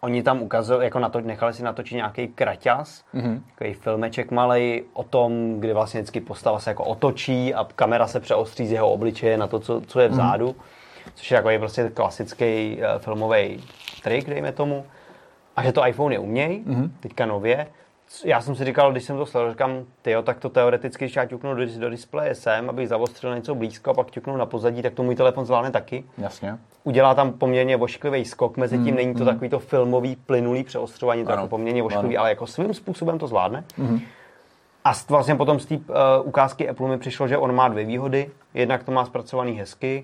oni tam ukazují, jako na to, nechali si natočit nějaký kraťas, Mhm. mm-hmm. takový filmeček malej o tom, kdy vlastně vždycky postava se jako otočí a kamera se přeostří z jeho obličeje na to, co, co je vzadu, mm-hmm. což je jako prostě klasický uh, filmový trik, dejme tomu. A že to iPhone je uměj, mm-hmm. teďka nově. Já jsem si říkal, když jsem to sledoval, říkám, tyjo, tak to teoreticky, když já ťuknu do, do displeje sem, abych zavostřil něco blízko a pak ťuknu na pozadí, tak to můj telefon zvládne taky Jasně. udělá tam poměrně ošklivý skok, mezi tím není to takový to filmový, plynulý přeostřování, to Ano. jako poměrně ošklivý, Ano. ale jako svým způsobem to zvládne. A s- vlastně potom z té uh, ukázky Apple mi přišlo, že on má dvě výhody. Jednak to má zpracovaný hezky,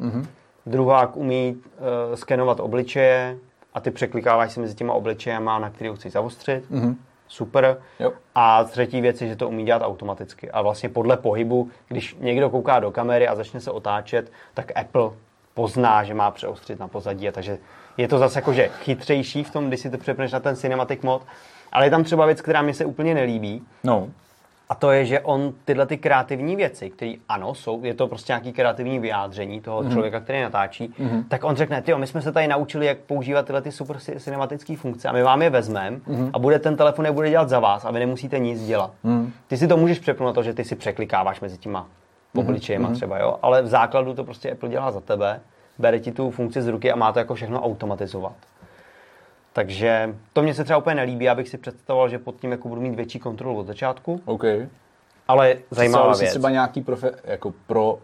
druhá umí uh, skenovat obličeje a ty překlikáváš si mezi těma obličejema, na který ho chceš zavostřit. Super. Jo. A třetí věc je, že to umí dělat automaticky. A vlastně podle pohybu, když někdo kouká do kamery a začne se otáčet, tak Apple pozná, že má přeostřit na pozadí. A takže je to zase jakože chytřejší v tom, když si to přepneš na ten cinematic mod. Ale je tam třeba věc, která mi se úplně nelíbí. No, A to je, že on tyhle ty kreativní věci, které ano, jsou, je to prostě nějaký kreativní vyjádření toho mm-hmm. člověka, který natáčí, mm-hmm. tak on řekne, ty my jsme se tady naučili, jak používat tyhle ty super ci- cinematické funkce a my vám je vezmeme mm-hmm. a bude ten telefon je bude dělat za vás a vy nemusíte nic dělat. Mm-hmm. Ty si to můžeš přepnout na to, že ty si překlikáváš mezi těma obličejema mm-hmm. třeba, jo, ale v základu to prostě Apple dělá za tebe, bere ti tu funkci z ruky a má to jako všechno automatizovat. Takže to mě se třeba úplně nelíbí, já bych si představoval, že pod tím jako budu mít větší kontrolu od začátku, OK. ale zajímavá Představili si věc. třeba nějaký profe, jako pro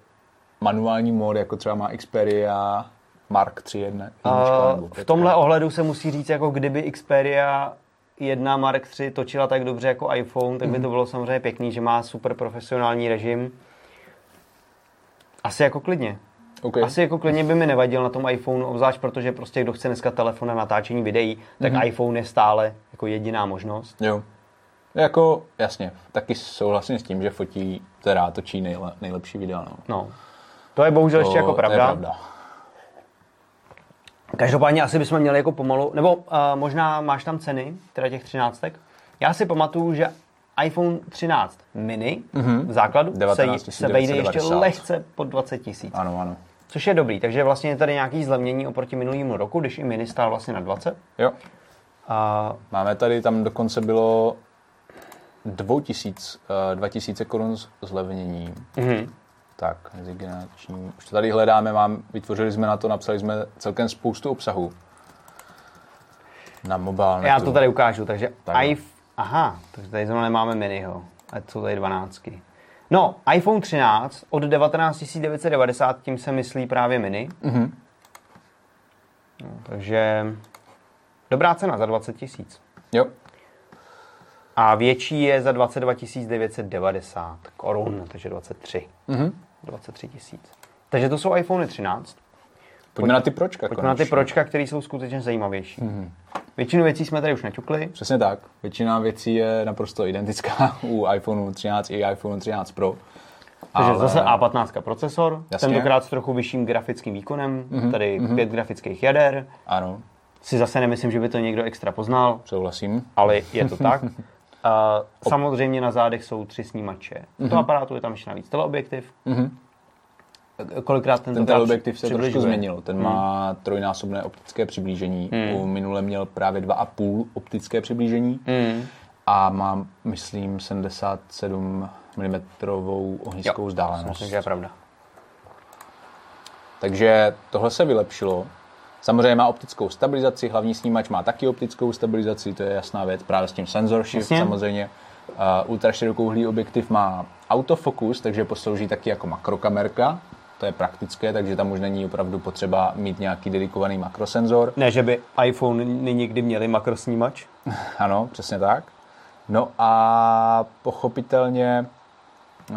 manuální mod, jako třeba má Xperia Mark 3 jedne, jednička, nebo Uh, v pětka. tomhle ohledu se musí říct, jako kdyby Xperia 1 Mark 3 točila tak dobře jako iPhone, tak by Mhm. to bylo samozřejmě pěkný, že má super profesionální režim. Asi jako klidně. OK. Asi jako klidně by mi nevadil na tom iPhone, obzvlášť protože prostě kdo chce dneska telefon na natáčení videí, tak Mhm. iPhone je stále jako jediná možnost. Jo. Jako, jasně, taky souhlasím s tím, že fotí, teda točí nejle, nejlepší videa, no. No. To je bohužel ještě To- jako to pravda. je pravda. Každopádně asi bychom měli jako pomalu, nebo uh, možná máš tam ceny, teda těch 13. Já si pamatuju, že iPhone 13 mini mm-hmm. v základu 19 se, se vejde ještě 990. lehce pod 20 tisíc. Ano, ano. Což je dobrý, takže vlastně je tady nějaký zlevnění oproti minulému roku, když i mini stál vlastně na 20. Jo. A Máme tady, tam dokonce bylo 2000, uh, 2000 korun z- zlevnění. mhm. Tak, mezigenerační. Už to tady hledáme, mám, vytvořili jsme na to, napsali jsme celkem spoustu obsahu. Na mobilnetu. já to tady ukážu, takže Takhle. iPhone, aha, takže tady zrovna nemáme miniho, a jsou tady 12. No, iPhone 13 od 19 990, tím se myslí právě mini. Mhm. No, takže dobrá cena za 20 tisíc. Jo, A větší je za 22 990 korun, takže 23. Mhm. 23 tisíc. Takže to jsou iPhone 13. pojďme na ty pročka. Pojďme na ty pročka, které jsou skutečně zajímavější. Většinu věcí jsme tady už naťukli. Přesně tak. Většina věcí je naprosto identická *laughs* u iPhone 13 i iPhone 13 Pro. Takže Ale- zase A15 procesor, Jasně. tentokrát s trochu vyšším grafickým výkonem, mm-hmm, tady pět grafických jader. Ano, Si zase nemyslím, že by to někdo extra poznal, souhlasím. ale je to tak. *laughs* A samozřejmě na zádech jsou tři snímače. Mm-hmm. To aparátu je tam ještě navíc teleobjektiv. Mhm. Kolikrát ten, Ten teleobjektiv se trošku změnil. Ten má trojnásobné optické přiblížení. U minule měl právě 2,5 optické přiblížení. Mm. A má, myslím, 77 mm ohniskou Jo, vzdálenost. Myslím, že je pravda. Takže tohle se vylepšilo. Samozřejmě má optickou stabilizaci, hlavní snímač má taky optickou stabilizaci, to je jasná věc, právě s tím sensor shift Jasně. samozřejmě. Uh, ultraširokouhlý objektiv má autofokus, takže poslouží taky jako makrokamerka, to je praktické, takže tam už není opravdu potřeba mít nějaký dedikovaný makrosenzor. Ne, že by iPhone někdy měli makrosnímač. *laughs* Ano, přesně tak. No a pochopitelně uh,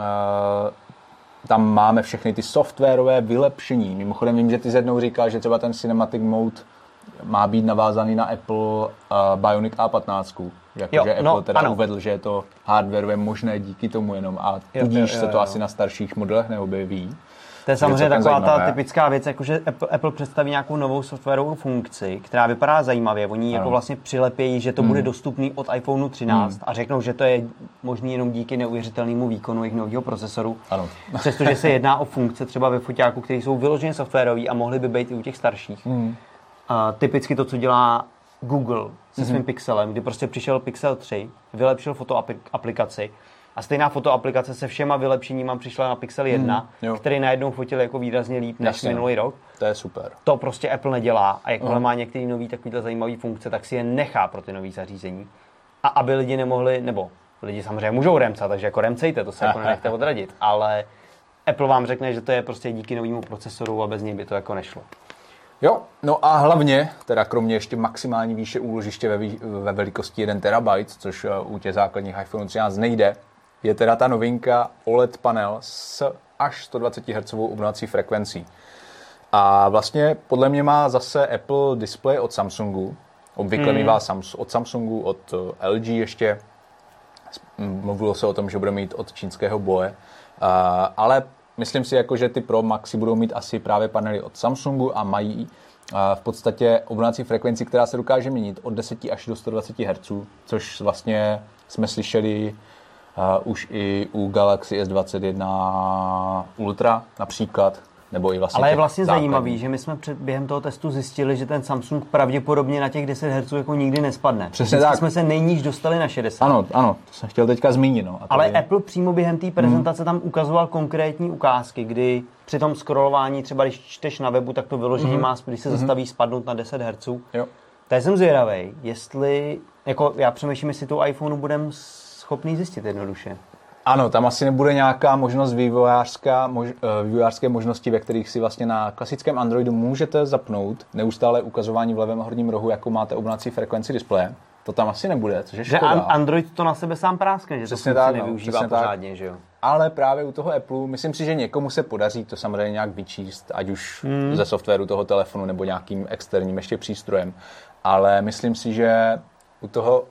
tam máme všechny ty softwarové vylepšení. Mimochodem vím, že ty jednou říkal, že třeba ten Cinematic Mode má být navázaný na Apple uh, Bionic A15. Jako, Jo, že Apple no, teda ano. uvedl, že je to hardwareově možné díky tomu jenom a Jo, tudíž jo, jo, se to jo. asi na starších modelech neobjeví. To je samozřejmě taková ta typická věc, jako že Apple, Apple představí nějakou novou softwarovou funkci, která vypadá zajímavě. Oni jako vlastně přilepějí, že to bude dostupný od iPhoneu 13 a řeknou, že to je možný jenom díky neuvěřitelnému výkonu jejich nového procesoru. Ano. Přestože se *laughs* jedná o funkce třeba ve foťáku, které jsou vyloženě softwarové a mohly by být i u těch starších. A typicky to, co dělá Google se svým Pixelem, kdy prostě přišel Pixel 3, vylepšil fotoaplikaci a stejná fotoaplikace se všema vylepšeníma přišla na Pixel 1, jo. který najednou fotil jako výrazně líp než Jasně. minulý rok. To je super. To prostě Apple nedělá a jakmile má některý nový takovýhle zajímavý funkce, tak si je nechá pro ty nový zařízení. A aby lidi nemohli, nebo lidi samozřejmě můžou remcat, takže jako remcejte, to se jako nenechte *laughs* odradit, ale Apple vám řekne, že to je prostě díky novému procesoru a bez něj by to jako nešlo. Jo, no a hlavně, teda kromě ještě maximální výše úložiště ve, vý- ve velikosti 1 TB, což eh, u těch základních iPhone 13 nejde, je teda ta novinka OLED panel s až 120 Hz obnovací frekvencí. A vlastně podle mě má zase Apple display od Samsungu. Obvykle mývá Sams- od Samsungu, od eh, LG ještě. Mluvilo se o tom, že bude mít od čínského boje. Uh, ale myslím si, jako, že ty Pro Maxi budou mít asi právě panely od Samsungu a mají uh, v podstatě obnovací frekvenci, která se dokáže měnit od 10 až do 120 Hz, což vlastně jsme slyšeli uh, už i u Galaxy S21 Ultra například, nebo i vlastně Ale je vlastně základních. zajímavý, že my jsme před, během toho testu zjistili, že ten Samsung pravděpodobně na těch 10 Hz jako nikdy nespadne. Přesně Vždycky tak. jsme se nejníž dostali na 60. Ano, ano, to jsem chtěl teďka zmínit. No. A Ale tady- Apple přímo během té prezentace tam ukazoval konkrétní ukázky, kdy při tom scrollování, třeba když čteš na webu, tak to vyložení má, když se zastaví spadnout na 10 Hz. Jo. Tak jsem zvědavý, jestli, jako já přemýšlím, jestli tu iPhoneu budeme schopný zjistit jednoduše. Ano, tam asi nebude nějaká možnost vývojářská, mož, eh, vývojářské možnosti, ve kterých si vlastně na klasickém Androidu můžete zapnout neustále ukazování v levém horním rohu, jako máte obnací frekvenci displeje. To tam asi nebude, což je Že škoda. an- Android to na sebe sám práskne, že Přesně to tak, no, nevyužívá přesně tak. pořádně, že jo. Ale právě u toho Apple, myslím si, že někomu se podaří to samozřejmě nějak vyčíst, ať už hmm. ze softwaru toho telefonu nebo nějakým externím ještě přístrojem. Ale myslím si, že u toho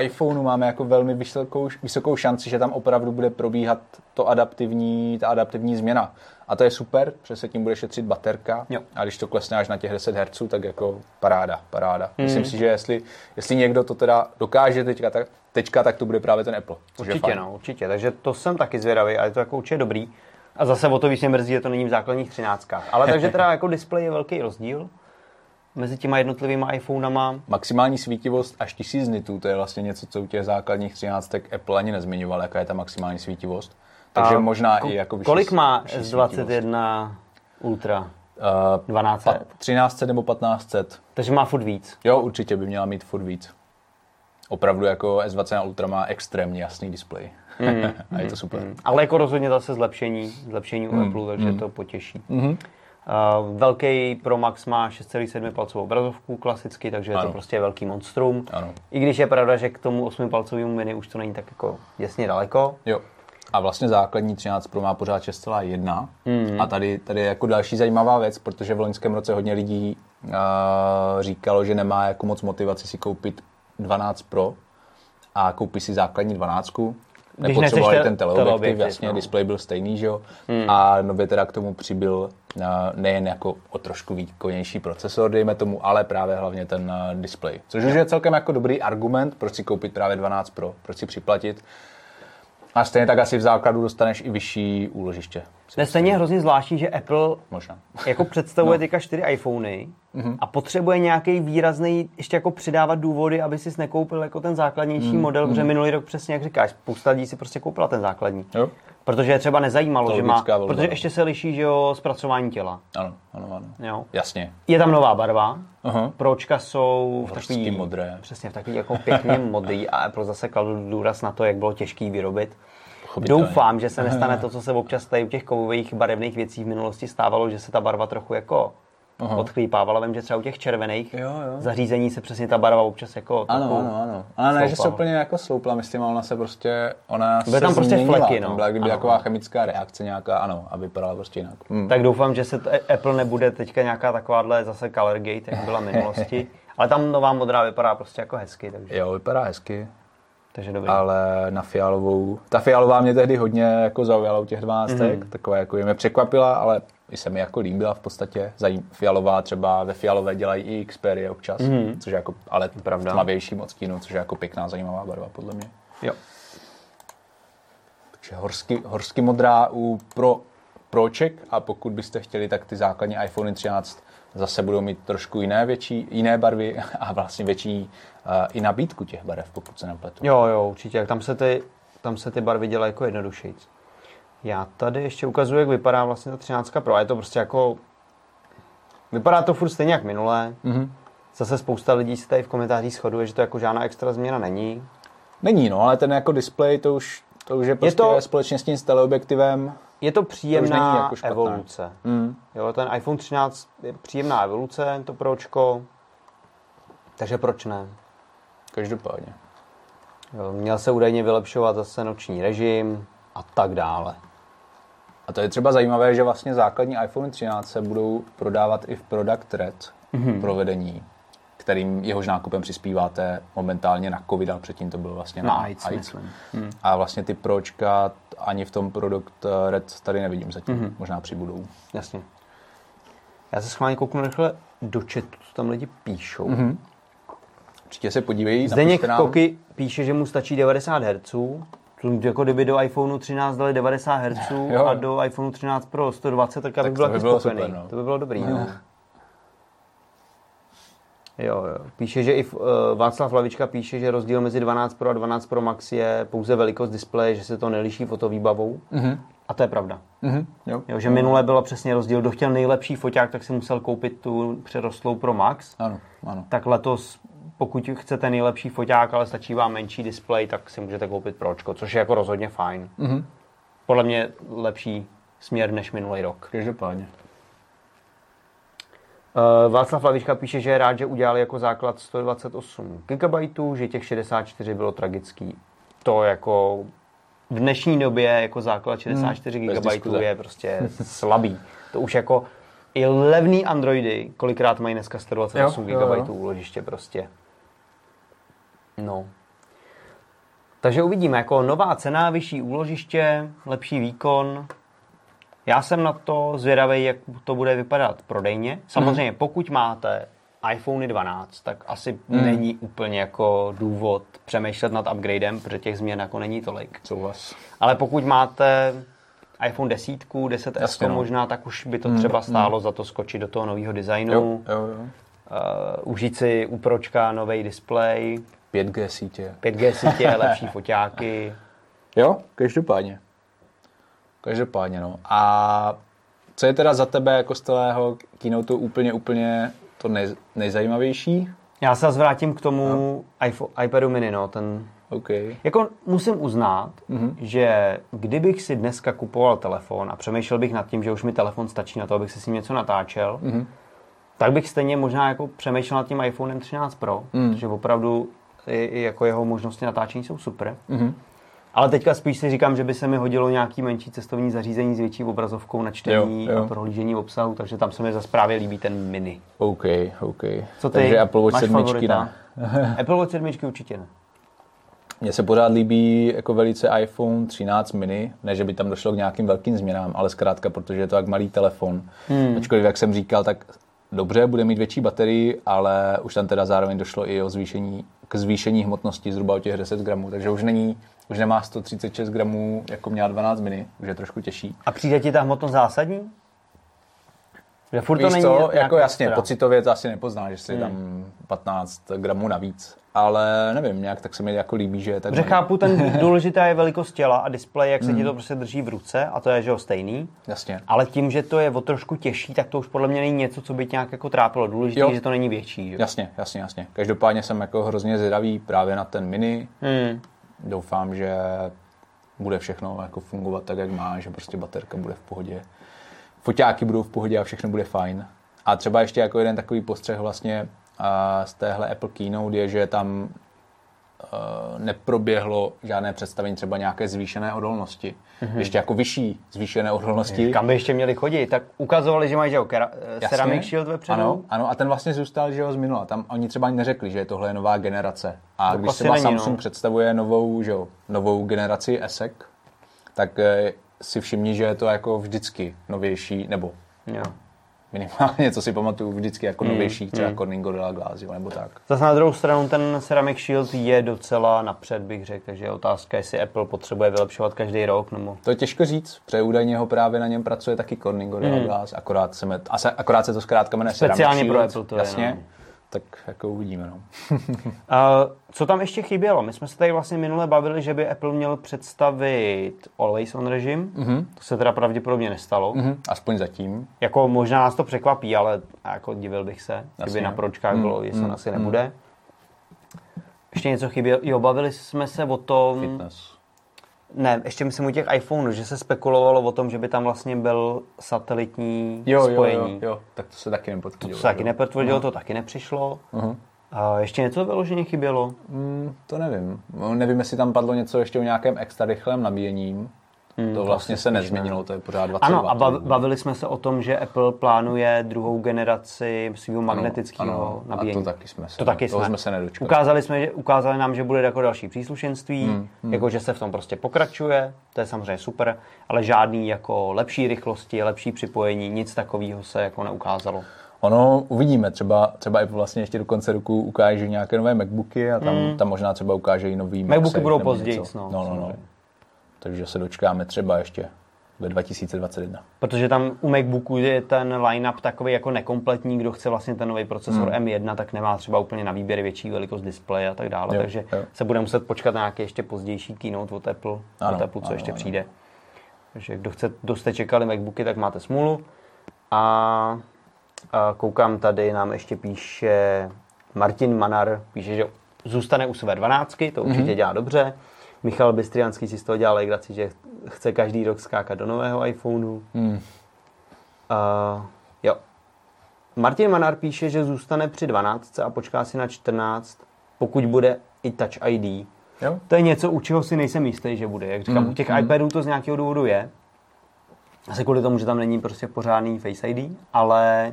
iPhoneu máme jako velmi vysokou, vysokou šanci, že tam opravdu bude probíhat to adaptivní, ta adaptivní změna. A to je super, protože se tím bude šetřit baterka. Jo. A když to klesne až na těch 10 Hz, tak jako paráda, paráda. Mm. Myslím si, že jestli, jestli někdo to teda dokáže teďka, tak, teďka, tak to bude právě ten Apple. Určitě, no, určitě. Takže to jsem taky zvědavý a je to jako určitě dobrý. A zase o to víc mě mrzí, že to není v základních třináctkách. Ale takže *laughs* teda jako displej je velký rozdíl mezi těma jednotlivými iPhonama. Maximální svítivost až 1000 nitů, to je vlastně něco, co u těch základních 13 Apple ani nezmiňoval, jaká je ta maximální svítivost. Takže A možná ko- i jako vyšší, Kolik má vyšší S21 Ultra? Uh, 1200? 1300 nebo 1500. Takže má furt víc. Jo, určitě by měla mít furt víc. Opravdu jako S21 Ultra má extrémně jasný displej. Mm. *laughs* a je to super. Ale jako rozhodně zase zlepšení, zlepšení u Apple, takže to potěší. Uh, velký Pro Max má 6,7 palcovou obrazovku klasicky, takže je to Ano. prostě velký monstrum. Ano. I když je pravda, že k tomu 8 palcovému mini už to není tak jako jasně daleko. Jo. A vlastně základní 13 Pro má pořád 6,1. Mm. A tady, tady je jako další zajímavá věc, protože v loňském roce hodně lidí uh, říkalo, že nemá jako moc motivaci si koupit 12 Pro a koupí si základní 12. Nepotřebovali ten te- teleobjektiv, teleobjektiv, jasně, no. displej byl stejný, že jo. A nově teda k tomu přibyl uh, nejen jako o trošku výkonnější procesor, dejme tomu, ale právě hlavně ten uh, displej. Což už je celkem jako dobrý argument, proč si koupit právě 12 Pro, proč si připlatit. A stejně tak asi v základu dostaneš i vyšší úložiště. To je stejně hrozně zvláštní, že Apple Možná. jako představuje no. teďka čtyři iPhony mm-hmm. a potřebuje nějaký výrazný ještě jako přidávat důvody, aby si nekoupil jako ten základnější mm, model, protože minulý rok přesně jak říkáš, spousta lidí si prostě koupila ten základní. Jo? Protože je třeba nezajímalo, To že má, volba, protože no. ještě se liší, že jo, zpracování těla. Ano, ano, ano. Jo. Jasně. Je tam nová barva, Aha. Pročka jsou v takový, modré. Přesně, v takový jako pěkně modrý a Apple zase kladl důraz na to, jak bylo těžký vyrobit. Pochopitelně. Doufám, že se nestane to, co se občas tady u těch kovových barevných věcí v minulosti stávalo, že se ta barva trochu jako Aha. odchlípávala. Vím, že třeba u těch červených Jo, jo. zařízení se přesně ta barva občas jako Ano, ano, ano. Ale ne, že se úplně jako sloupla, myslím, ona se prostě, ona Byly tam prostě změnila. fleky, no. Tam byla kdyby Ano, taková chemická reakce nějaká, ano, a vypadala prostě jinak. Hm. Tak doufám, že se t- Apple nebude teďka nějaká takováhle zase Colorgate, jak byla v minulosti. *laughs* Ale tam nová modrá vypadá prostě jako hezky, takže, Jo, vypadá hezky, takže dobrý. ale na fialovou, ta fialová mě tehdy hodně jako zaujala u těch 12, Mhm. mm-hmm. taková jako mě překvapila, ale i se mi jako líbila v podstatě. Zajím, fialová třeba ve fialové dělají i Xperia občas, mm-hmm. což je jako, ale. Pravda. tmavějším odstínu, což je jako pěkná, zajímavá barva podle mě. Jo. Takže horsky, horsky modrá u pro, proček a pokud byste chtěli, tak ty základní iPhone 13 zase budou mít trošku jiné, větší, jiné barvy *laughs* a vlastně větší uh, i nabídku těch barev, pokud se nepletu. Jo, jo, určitě. Jak Tam se ty, tam se ty barvy dělají jako jednodušejc. Já tady ještě ukazuju, jak vypadá vlastně ta 13 Pro. A je to prostě jako... Vypadá to furt stejně jak minulé. Mm-hmm. Zase spousta lidí se tady v komentářích shoduje, že to jako žádná extra změna není. Není, no, ale ten jako display, to už, to už je prostě to- společně s tím s teleobjektivem. Je to příjemná není jako špatná. evoluce. Mm. Jo, ten iPhone 13 je příjemná evoluce, to pročko. Takže proč ne? Každopádně. Jo, měl se údajně vylepšovat zase noční režim a tak dále. A to je třeba zajímavé, že vlastně základní iPhone 13 se budou prodávat i v Product Red mm-hmm. provedení, kterým jehož nákupem přispíváte momentálně na COVID, ale předtím to bylo vlastně na, Na AIDS, myslím. Hmm. A vlastně ty pročka ani v tom Product Red tady nevidím zatím. Mm-hmm. Možná přibudou. Jasně. Já se schválně kouknu rychle do chatu, co tam lidi píšou. Mm-hmm. Určitě se podívej, Zdeněk nám. Koky píše, že mu stačí 90 Hz. Jako kdyby do iPhoneu 13 dali 90 Hz Jo. a do iPhoneu 13 Pro 120, tak, tak to bych byl by taky bylo spokojený. super, no. To by bylo dobrý. No. Jo, jo. Píše, že i uh, Václav Lavička píše, že rozdíl mezi 12 Pro a 12 Pro Max je pouze velikost displeje, že se to neliší fotovýbavou. Mm-hmm. A to je pravda. Mm-hmm. Jo. Jo, že minule bylo přesně rozdíl. Kdo chtěl nejlepší foťák, tak si musel koupit tu přerostlou Pro Max. Ano, ano. Tak letos, pokud chcete nejlepší foťák, ale stačí vám menší displej, tak si můžete koupit Pročko, což je jako rozhodně fajn. Mm-hmm. Podle mě lepší směr než minulý rok. Každopádně. Uh, Václav Lavička píše, že je rád, že udělali jako základ 128 GB, že těch 64 bylo tragický. To jako v dnešní době jako základ 64 Hmm, GB je prostě slabý. To už jako i levný Androidy, kolikrát mají dneska 128 Jo, jo, GB jo. úložiště prostě. No. Takže uvidíme, jako nová cena, vyšší úložiště, lepší výkon. Já jsem na to zvědavý, jak to bude vypadat prodejně. Samozřejmě, mm. pokud máte iPhone 12, tak asi mm. není úplně jako důvod přemýšlet nad upgradem, protože těch změn jako není tolik. Souhlas. Ale pokud máte iPhone 10, 10S Jasně, no. možná, tak už by to mm, třeba stálo mm. za to skočit do toho nového designu. Jo, jo, jo. Uh, užít si u Pročka nový display. 5G sítě. 5G sítě, lepší foťáky. Jo, každopádně. Každopádně, no. A co je teda za tebe jako z celého keynote úplně, úplně to nej, nejzajímavější? Já se vrátím k tomu no. iPhone, iPadu mini, no, ten... Okay. Jako musím uznat, mm-hmm. že kdybych si dneska kupoval telefon a přemýšlel bych nad tím, že už mi telefon stačí na to, abych si s ním něco natáčel, mm-hmm. tak bych stejně možná jako přemýšlel nad tím iPhone 13 Pro, mm. protože opravdu i, i jako jeho možnosti natáčení jsou super. Mm-hmm. Ale teďka spíš si říkám, že by se mi hodilo nějaký menší cestovní zařízení s větší obrazovkou na čtení jo, jo. a prohlížení obsahu, takže tam se mi zase právě líbí ten mini. OK, OK. Co ty? Takže Apple Watch 7 ne? *laughs* *laughs* Apple Watch 7 určitě ne. Mně se pořád líbí jako velice iPhone 13 mini, ne, že by tam došlo k nějakým velkým změnám, ale zkrátka, protože je to tak malý telefon. Hmm. Ačkoliv, jak jsem říkal, tak dobře, bude mít větší baterii, ale už tam teda zároveň došlo i o zvýšení, k zvýšení hmotnosti zhruba o těch 10 gramů, takže už není už nemá 136 gramů, jako měla 12 mini, už je trošku těžší. A přijde ti ta hmotnost zásadní? Že furt Víš to není to, jako jasně, teda. pocitově to asi nepoznáš, jestli hmm. tam 15 gramů navíc. Ale nevím, nějak tak se mi jako líbí, že je tak... Že chápu, ten *laughs* důležitá je velikost těla a displej, jak se hmm. ti to prostě drží v ruce a to je, že ho stejný. Jasně. Ale tím, že to je o trošku těžší, tak to už podle mě není něco, co by tě nějak jako trápilo. Důležité je, že to není větší. Že? Jasně, jasně, jasně. Každopádně jsem jako hrozně zvědavý právě na ten mini. Hmm doufám, že bude všechno jako fungovat tak, jak má, že prostě baterka bude v pohodě, foťáky budou v pohodě a všechno bude fajn. A třeba ještě jako jeden takový postřeh vlastně z téhle Apple Keynote je, že tam neproběhlo žádné představení třeba nějaké zvýšené odolnosti. Mm-hmm. Ještě jako vyšší zvýšené odolnosti. Kam by ještě měli chodit? Tak ukazovali, že mají že kera, eh, Ceramic Shield vepředu. Ano, ano, a ten vlastně zůstal, že ho z minula. Tam oni třeba ani neřekli, že je tohle je nová generace. A to když třeba Samsung no. představuje novou, že jo, novou generaci ESEC, tak eh, si všimni, že je to jako vždycky novější, nebo jo minimálně, co si pamatuju vždycky jako mm, novější, třeba mm. Corning Gorilla Glass, nebo tak. Zase na druhou stranu ten Ceramic Shield je docela napřed, bych řekl, takže je otázka, jestli Apple potřebuje vylepšovat každý rok. Nebo... To je těžko říct, protože údajně ho právě na něm pracuje taky Corning Gorilla mm. Glass, akorát se, akorát se to zkrátka jmenuje Speciálně Ceramic Shield, pro Apple to jasně. Je, no tak jako uvidíme. No. *laughs* uh, co tam ještě chybělo? My jsme se tady vlastně minule bavili, že by Apple měl představit Always On režim. Mm-hmm. To se teda pravděpodobně nestalo. Mm-hmm. Aspoň zatím. Jako možná nás to překvapí, ale jako divil bych se, kdyby na pročkách mm. bylo, jestli mm. asi nebude. Ještě něco chybělo. Jo, bavili jsme se o tom... Fitness ne, ještě myslím u těch iPhoneů, že se spekulovalo o tom, že by tam vlastně byl satelitní jo, spojení. Jo, jo, jo, tak to se taky nepotvrdilo. To se taky nepotvrdilo, uh-huh. to taky nepřišlo. Uh-huh. A ještě něco vyloženě chybělo? Mm, to nevím. Nevím, jestli tam padlo něco ještě o nějakém extra rychlém nabíjením. Hmm, to vlastně se nezměnilo, ne. to je pořád 20 Ano, a bavili jsme se o tom, že Apple plánuje druhou generaci svého magnetického ano, nabíjení. A to taky jsme se, to taky jsme. jsme se nedočkali. Ukázali, jsme, že, ukázali nám, že bude jako další příslušenství, hmm, hmm. jako že se v tom prostě pokračuje, to je samozřejmě super, ale žádný jako lepší rychlosti, lepší připojení, nic takového se jako neukázalo. Ono uvidíme, třeba, třeba i vlastně ještě do konce roku ukáže nějaké nové MacBooky a tam, hmm. tam možná třeba ukáže i nový MacBooky budou později, no, no, no, no takže se dočkáme třeba ještě ve 2021. Protože tam u MacBooku je ten line-up takový jako nekompletní, kdo chce vlastně ten nový procesor hmm. M1, tak nemá třeba úplně na výběr větší velikost displeje a tak dále, jo, takže jo. se bude muset počkat na nějaký ještě pozdější keynote od Apple, ano, od Apple co ano, ještě ano. přijde. Takže kdo chce, kdo jste čekali MacBooky, tak máte smůlu. A, a koukám tady, nám ještě píše Martin Manar, píše, že zůstane u své 12, to určitě mm-hmm. dělá dobře. Michal Bystrianský si z toho dělal legraci, že chce každý rok skákat do nového iPhoneu. Hmm. Uh, jo. Martin Manar píše, že zůstane při 12 a počká si na 14, pokud bude i Touch ID. Jo? To je něco, u čeho si nejsem jistý, že bude. Jak říkám, hmm. u těch hmm. iPadů to z nějakého důvodu je. Asi kvůli tomu, že tam není prostě pořádný Face ID, ale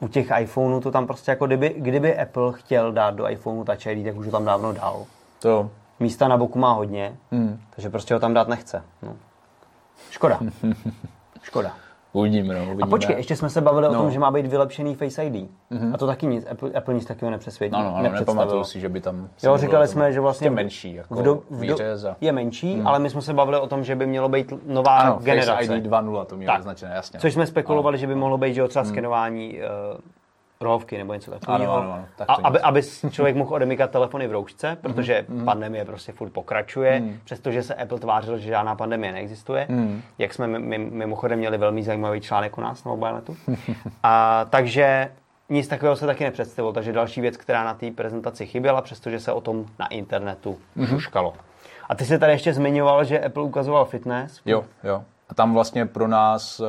u těch iPhoneů to tam prostě jako kdyby, kdyby Apple chtěl dát do iPhoneu Touch ID, tak už to tam dávno dal. To místa na boku má hodně, hmm. takže prostě ho tam dát nechce. No. Škoda. *laughs* Škoda. Uvidíme, no, uvidíme. A počkej, ještě jsme se bavili no. o tom, že má být vylepšený Face ID. Mm-hmm. A to taky nic, Apple, Apple nic takového nepřesvědčí. No, no, no nepamatuju si, že by tam... Jo, říkali jsme, že vlastně... menší, jako v do, v do, za... Je menší, mm. ale my jsme se bavili o tom, že by mělo být nová ano, generace. Face ID 2.0 to mělo označené, jasně. Což jsme spekulovali, ano. že by mohlo být, že třeba mm. skenování uh, rohovky nebo něco takového. Ano, ano, ano, tak a, aby, aby člověk mohl odemykat telefony v roušce, protože mm. pandemie prostě furt pokračuje, mm. přestože se Apple tvářil, že žádná pandemie neexistuje. Mm. Jak jsme mimochodem měli velmi zajímavý článek u nás na mobilenetu. *laughs* a takže nic takového se taky nepředstavilo, takže další věc, která na té prezentaci chyběla, přestože se o tom na internetu mm-hmm. šuškalo. A ty jsi tady ještě zmiňoval, že Apple ukazoval fitness. Jo, jo. A tam vlastně pro nás uh,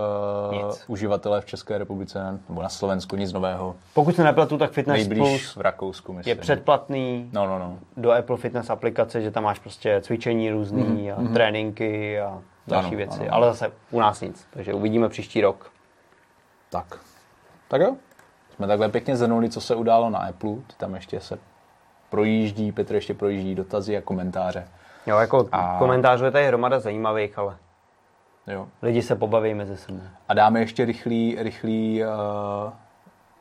uživatele v České republice nebo na Slovensku nic nového. Pokud se nepletu, tak Fitness Nejblíž Plus v Rakousku, myslím. je předplatný no, no, no. do Apple Fitness aplikace, že tam máš prostě cvičení různý mm-hmm. a mhm. tréninky a další ano, věci. Ano. Ale zase u nás nic, takže uvidíme příští rok. Tak. Tak jo. Jsme takhle pěkně zhrnuli, co se událo na Apple. Tam ještě se projíždí, Petr ještě projíždí dotazy a komentáře. Jo, jako a... komentářů je tady hromada zajímavých, ale Jo. Lidi se pobaví mezi sebou. A dáme ještě rychlý, rychlý uh,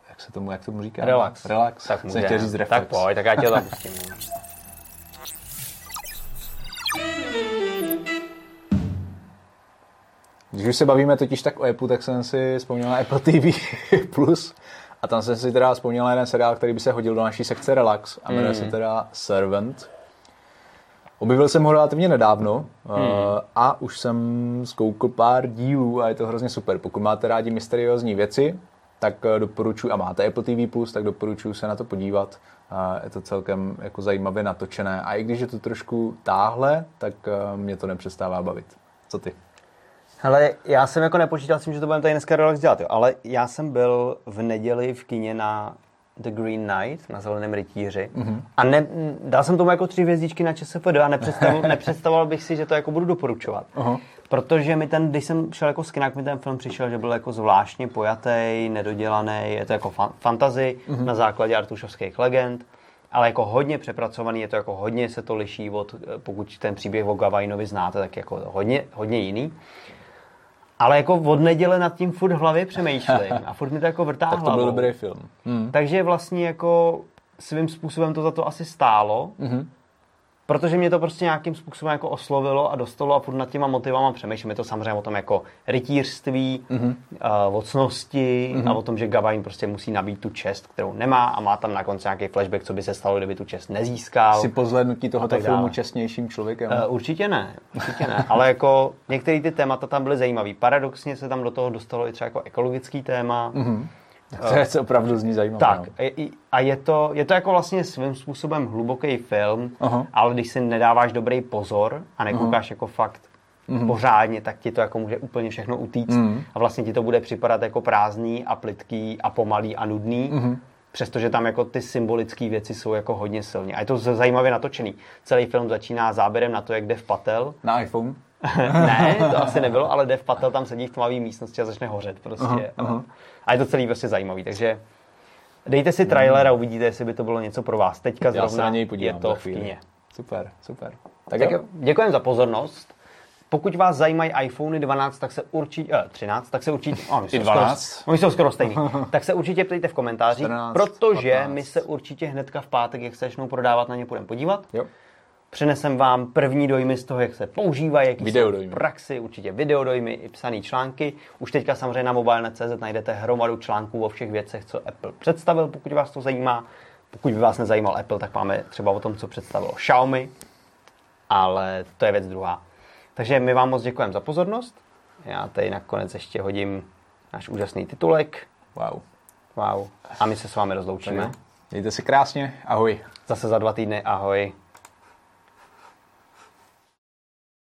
jak se tomu, jak tomu říká? Relax. Relax. Tak může. chtěl říct reflex. Tak pojď, tak já tě tam pustím. Když už se bavíme totiž tak o Apple, tak jsem si vzpomněl na Apple TV *laughs* Plus a tam jsem si teda vzpomněl na jeden seriál, který by se hodil do naší sekce Relax a jmenuje mm. se teda Servant. Objevil jsem ho relativně nedávno hmm. a už jsem zkoukl pár dílů a je to hrozně super. Pokud máte rádi mysteriózní věci, tak eh, doporučuji, a máte Apple TV+, tak doporučuji se na to podívat. Je to celkem jako zajímavě natočené. A i když je to trošku táhle, tak eh, mě to nepřestává bavit. Co ty? Hele, já jsem jako nepočítal s tím, že to budeme tady dneska relax dělat, jo. ale já jsem byl v neděli v kině na The Green Knight na Zeleném rytíři. Mm-hmm. A ne, dal jsem tomu jako tři hvězdičky na ČSFD a nepředstavoval, *laughs* nepředstavoval bych si, že to jako budu doporučovat. Uh-huh. Protože mi ten, když jsem šel jako skinák, mi ten film přišel, že byl jako zvláštně pojatý, nedodělaný, je to jako fan, fantasy mm-hmm. na základě artušovských legend ale jako hodně přepracovaný, je to jako hodně se to liší od, pokud ten příběh o Gavajnovi znáte, tak jako hodně, hodně jiný. Ale jako od neděle nad tím furt v hlavě přemýšlím *laughs* a furt mi to jako vrtá Tak to byl dobrý film. Hmm. Takže vlastně jako svým způsobem to za to asi stálo. Hmm protože mě to prostě nějakým způsobem jako oslovilo a dostalo a furt nad těma motivama přemýšlím. Je to samozřejmě o tom jako rytířství, mm-hmm. uh, vocnosti mm-hmm. a o tom, že Gawain prostě musí nabít tu čest, kterou nemá a má tam na konci nějaký flashback, co by se stalo, kdyby tu čest nezískal. Si po zhlédnutí tohoto filmu čestnějším člověkem? Uh, určitě ne, určitě ne, ale jako některé ty témata tam byly zajímavé. Paradoxně se tam do toho dostalo i třeba jako ekologický téma. Mm-hmm to je opravdu zní zajímavé. Tak, no. a je to, je to jako vlastně svým způsobem hluboký film, uh-huh. ale když si nedáváš dobrý pozor a nekoukáš uh-huh. jako fakt uh-huh. pořádně, tak ti to jako může úplně všechno utíct uh-huh. a vlastně ti to bude připadat jako prázdný a plitký a pomalý a nudný. Uh-huh. Přestože tam jako ty symbolické věci jsou jako hodně silně. A je to zajímavě natočený. Celý film začíná záběrem na to, jak jde v Patel. Na iPhone? *laughs* ne, to asi nebylo, ale Dev Patel tam sedí v tmavé místnosti a začne hořet prostě. Uh-huh, uh-huh. A je to celý prostě zajímavý, takže dejte si trailer a uvidíte, jestli by to bylo něco pro vás. Teďka zrovna Já se na něj podívám je to v kině. Super, super. Tak, tak děkujeme za pozornost. Pokud vás zajímají iPhone 12, tak se určitě, eh, 13, tak se určitě, *laughs* oh, I 12. Skoro, oni jsou skoro stejný, *laughs* tak se určitě ptejte v komentářích, 14, protože 15. my se určitě hnedka v pátek, jak se začnou prodávat, na ně půjdeme podívat. Jo. Přinesem vám první dojmy z toho, jak se používají, jaký jsou v praxi, určitě videodojmy i psané články. Už teďka samozřejmě na mobile.cz najdete hromadu článků o všech věcech, co Apple představil, pokud vás to zajímá. Pokud by vás nezajímal Apple, tak máme třeba o tom, co představilo Xiaomi, ale to je věc druhá. Takže my vám moc děkujeme za pozornost. Já tady nakonec ještě hodím náš úžasný titulek. Wow. Wow. A my se s vámi rozloučíme. Mějte se krásně. Ahoj. Zase za dva týdny. Ahoj.